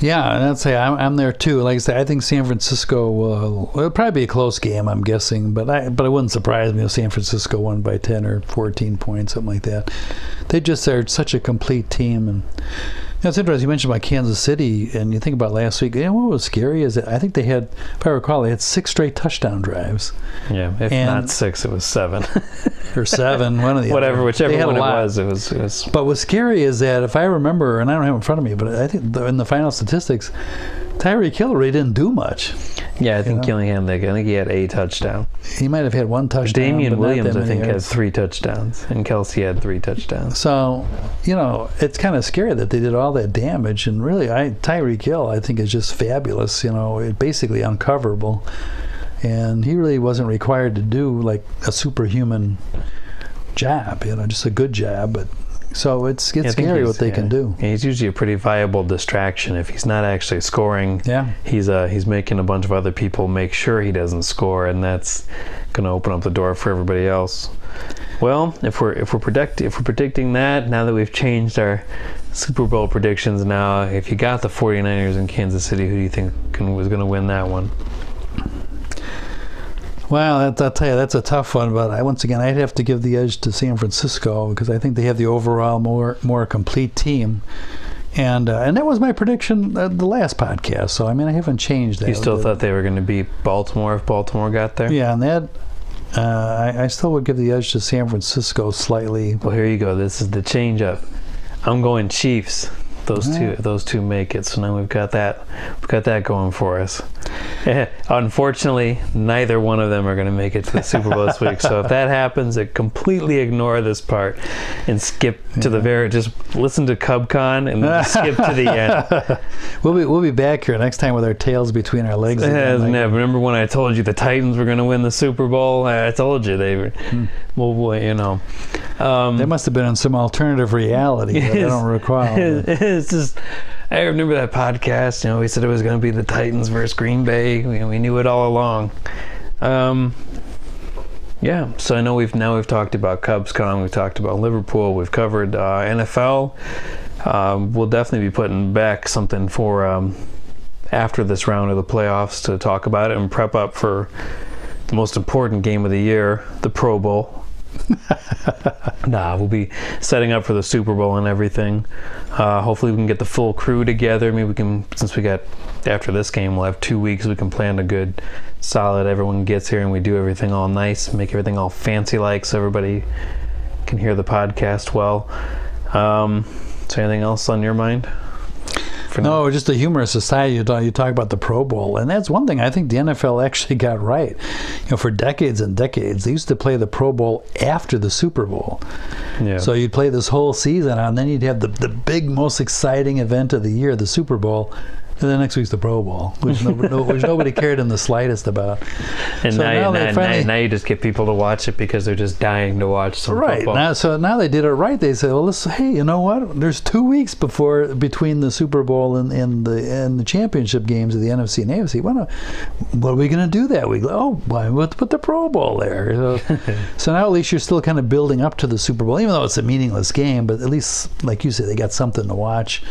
Yeah, I'd say I'm, I'm there too. Like I said, I think San Francisco will it'll probably be a close game. I'm guessing, but I but it wouldn't surprise me if San Francisco won by 10 or 14 points, something like that. They just are such a complete team, and it's interesting. You mentioned about Kansas City, and you think about last week. You know what was scary is that I think they had, if I recall, they had six straight touchdown drives Yeah, if And- not six, it was seven. or seven, one of the Whatever, other. whichever They had a one it was, it was. It was But what's scary is that if I remember, and I don't have it in front of me, but I think the, in the final statistics, Tyreek Hill really didn't do much. yeah, I think know? he only had like I think he had a touchdown. He might have had one touchdown. Damien but not Williams, I think, had yards. three touchdowns, and Kelce had three touchdowns. So, you know, it's kind of scary that they did all that damage. And really, I Tyreek Hill, I think, is just fabulous. You know, it basically uncoverable. And he really wasn't required to do like a superhuman job. You know, just a good job. But so it's it's think scary what they yeah. can do. He's usually a pretty viable distraction if he's not actually scoring. Yeah. He's uh he's making a bunch of other people make sure he doesn't score, and that's going to open up the door for everybody else. Well, if we're if we're predict if we're predicting that now that we've changed our Super Bowl predictions, now if you got the 49ers in Kansas City, who do you think can, was going to win that one? Well, that, I'll tell you, that's a tough one. But I, once again, I'd have to give the edge to San Francisco because I think they have the overall more more complete team. And uh, and that was my prediction uh, the last podcast. So I mean, I haven't changed that. You still thought they were going to beat Baltimore if Baltimore got there? Yeah, and that uh, I, I still would give the edge to San Francisco slightly. Well, here you go. This is the change up. I'm going Chiefs. Those Yeah. two, those two make it. So now we've got that, we've got that going for us. Unfortunately, neither one of them are going to make it to the Super Bowl this week. So if that happens, it completely ignore this part and skip to the very. Just listen to CubCon and then skip to the end. We'll be we'll be back here next time with our tails between our legs. again, Yeah, like- remember when I told you the Titans were going to win the Super Bowl? I told you they were. Well, well, you know. Um, They must have been in some alternative reality that I don't recall. It's just I remember that podcast. You know, we said it was going to be the Titans versus Green Bay. We, we knew it all along. Um, yeah. So I know we've now we've talked about CubsCon. We've talked about Liverpool. We've covered uh, NFL. Um, we'll definitely be putting back something for um, after this round of the playoffs to talk about it and prep up for the most important game of the year, the Pro Bowl. Nah, we'll be setting up for the Super Bowl and everything. Uh, hopefully, we can get the full crew together. Maybe we can, since we got after this game, we'll have two weeks. We can plan a good, solid. Everyone gets here and we do everything all nice, make everything all fancy like, so everybody can hear the podcast well. Um, so, anything else on your mind? For now? No, just a humorous society. You talk, you talk about the Pro Bowl, and that's one thing I think the NFL actually got right. You know, for decades and decades, they used to play the Pro Bowl after the Super Bowl. Yeah. So you'd play this whole season, and then you'd have the the big, most exciting event of the year, the Super Bowl. And then next week's the Pro Bowl, which, no, no, which nobody cared in the slightest about. and so now, now you- now, finally- now, you just get people to watch it because they're just dying to watch some Right football. now, so now they did it right. They said, "Well, let's, hey, you know what? There's two weeks before between the Super Bowl and, and the and the championship games of the NFC and AFC. Why not, what are we going to do that week? Oh, why we'll put the Pro Bowl there? So, so now at least you're still kind of building up to the Super Bowl, even though it's a meaningless game. But at least, like you said, they got something to watch.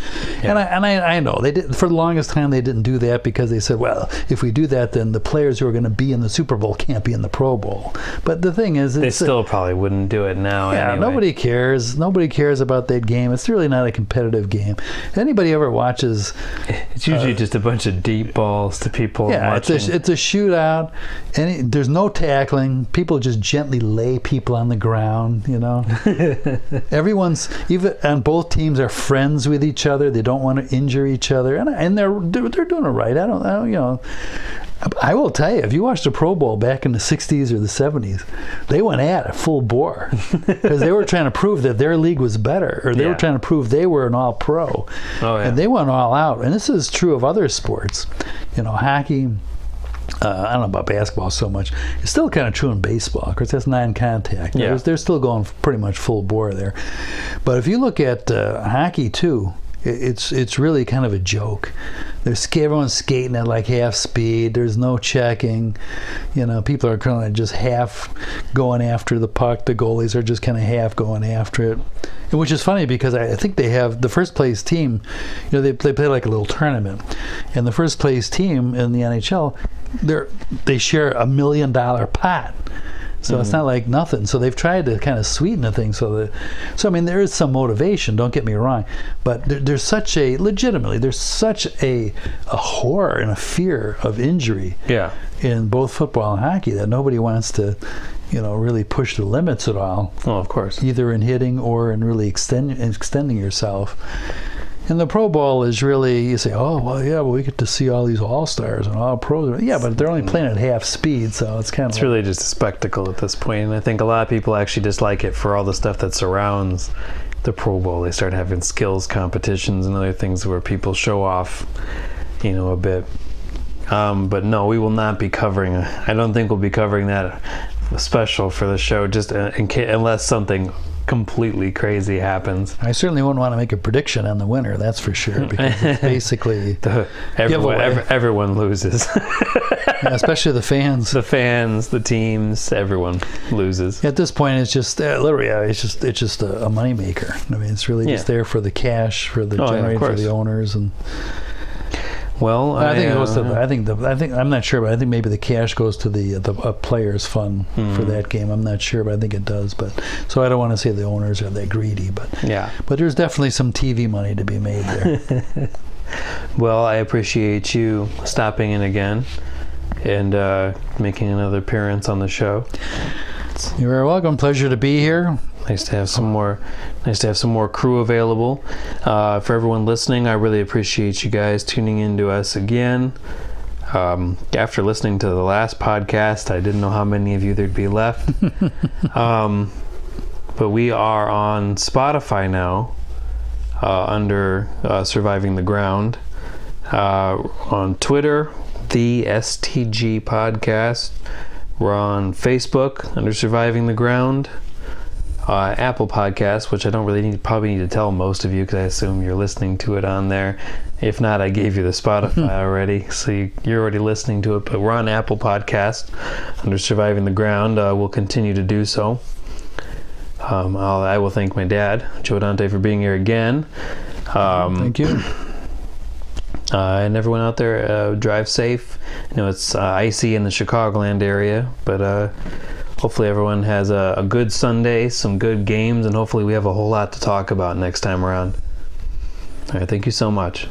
And I and I, I know they did for the longest longest time they didn't do that because they said, well, if we do that, then the players who are going to be in the Super Bowl can't be in the Pro Bowl. But the thing is, They still probably wouldn't do it now. yeah, anyway. nobody cares. Nobody cares about that game. It's really not a competitive game. Anybody ever watches? It's usually just a bunch of deep balls to people uh, Yeah, it's a, it's a shootout. Any there's no tackling. People just gently lay people on the ground. You know, everyone's even and both teams are friends with each other. They don't want to injure each other, and and they're they're, they're doing it right. I don't, I don't you know. I will tell you, if you watched the Pro Bowl back in the '60s or the '70s, they went at it full bore because they were trying to prove that their league was better, or they Yeah. were trying to prove they were an All-Pro, Oh, yeah. and they went all out. And this is true of other sports, you know, hockey. Uh, I don't know about basketball so much. It's still kind of true in baseball because that's non-contact. Yeah. They're, they're still going pretty much full bore there. But if you look at uh, hockey too, it's it's really kind of a joke. There's everyone's skating at like half speed. There's no checking. You know, people are kind of just half going after the puck. The goalies are just kind of half going after it, and which is funny because I, I think they have the first place team. You know, they they play like a little tournament, and the first place team in the NHL, they're they share a million dollar pot. So it's mm-hmm. not like nothing. So they've tried to kind of sweeten the thing so that, so I mean, there is some motivation. Don't get me wrong, but there, there's such a legitimately there's such a a horror and a fear of injury yeah. in both football and hockey that nobody wants to, you know, really push the limits at all, Well, of course. either in hitting or in really extend, extending yourself. And the Pro Bowl is really you say, oh well, yeah, well we get to see all these All Stars and all pros. Yeah, but they're only playing at half speed, so it's kind of It's really just a spectacle at this point. and I think a lot of people actually dislike it for all the stuff that surrounds the Pro Bowl. They start having skills competitions and other things where people show off, you know, a bit. Um, but no, we will not be covering. I don't think we'll be covering that special for the show, just uh, in ca- unless something completely crazy happens. I certainly wouldn't want to make a prediction on the winner, that's for sure, because it's basically, The, everyone, everyone loses. especially the fans. the fans, the teams, everyone loses. At this point, it's just uh, literally, uh, it's just it's just a, a moneymaker. I mean, it's really just there for the cash, for the Oh, yeah, for the owners, and Well, I, think it goes to. uh, The, I think the. I think I'm not sure, but I think maybe the cash goes to the the uh, players fund Hmm. for that game. I'm not sure, but I think it does. But so I don't want to say the owners are that greedy, but yeah. but there's definitely some TV money to be made there. Well, I appreciate you stopping in again and uh, making another appearance on the show. You're very welcome. Pleasure to be here. Nice to have some more. Nice to have some more crew available. Uh, for everyone listening, I really appreciate you guys tuning in to us again. Um, after listening to the last podcast, I didn't know how many of you there'd be left. um, but we are on Spotify now uh, under uh, Surviving the Ground. Uh, on Twitter, the STG Podcast. We're on Facebook under Surviving the Ground. Uh, Apple Podcast, which I don't really need, probably need to tell most of you because I assume you're listening to it on there. If not, I gave you the Spotify already, so you, you're already listening to it. But we're on Apple Podcast under Surviving the Ground. Uh, we'll continue to do so. Um, I'll, I will thank my dad, Joe Dante, for being here again. Um, Thank you. uh, and everyone out there, uh, drive safe. You know it's uh, icy in the Chicagoland area, but uh, hopefully everyone has a, a good Sunday, some good games, and hopefully we have a whole lot to talk about next time around. All right, thank you so much.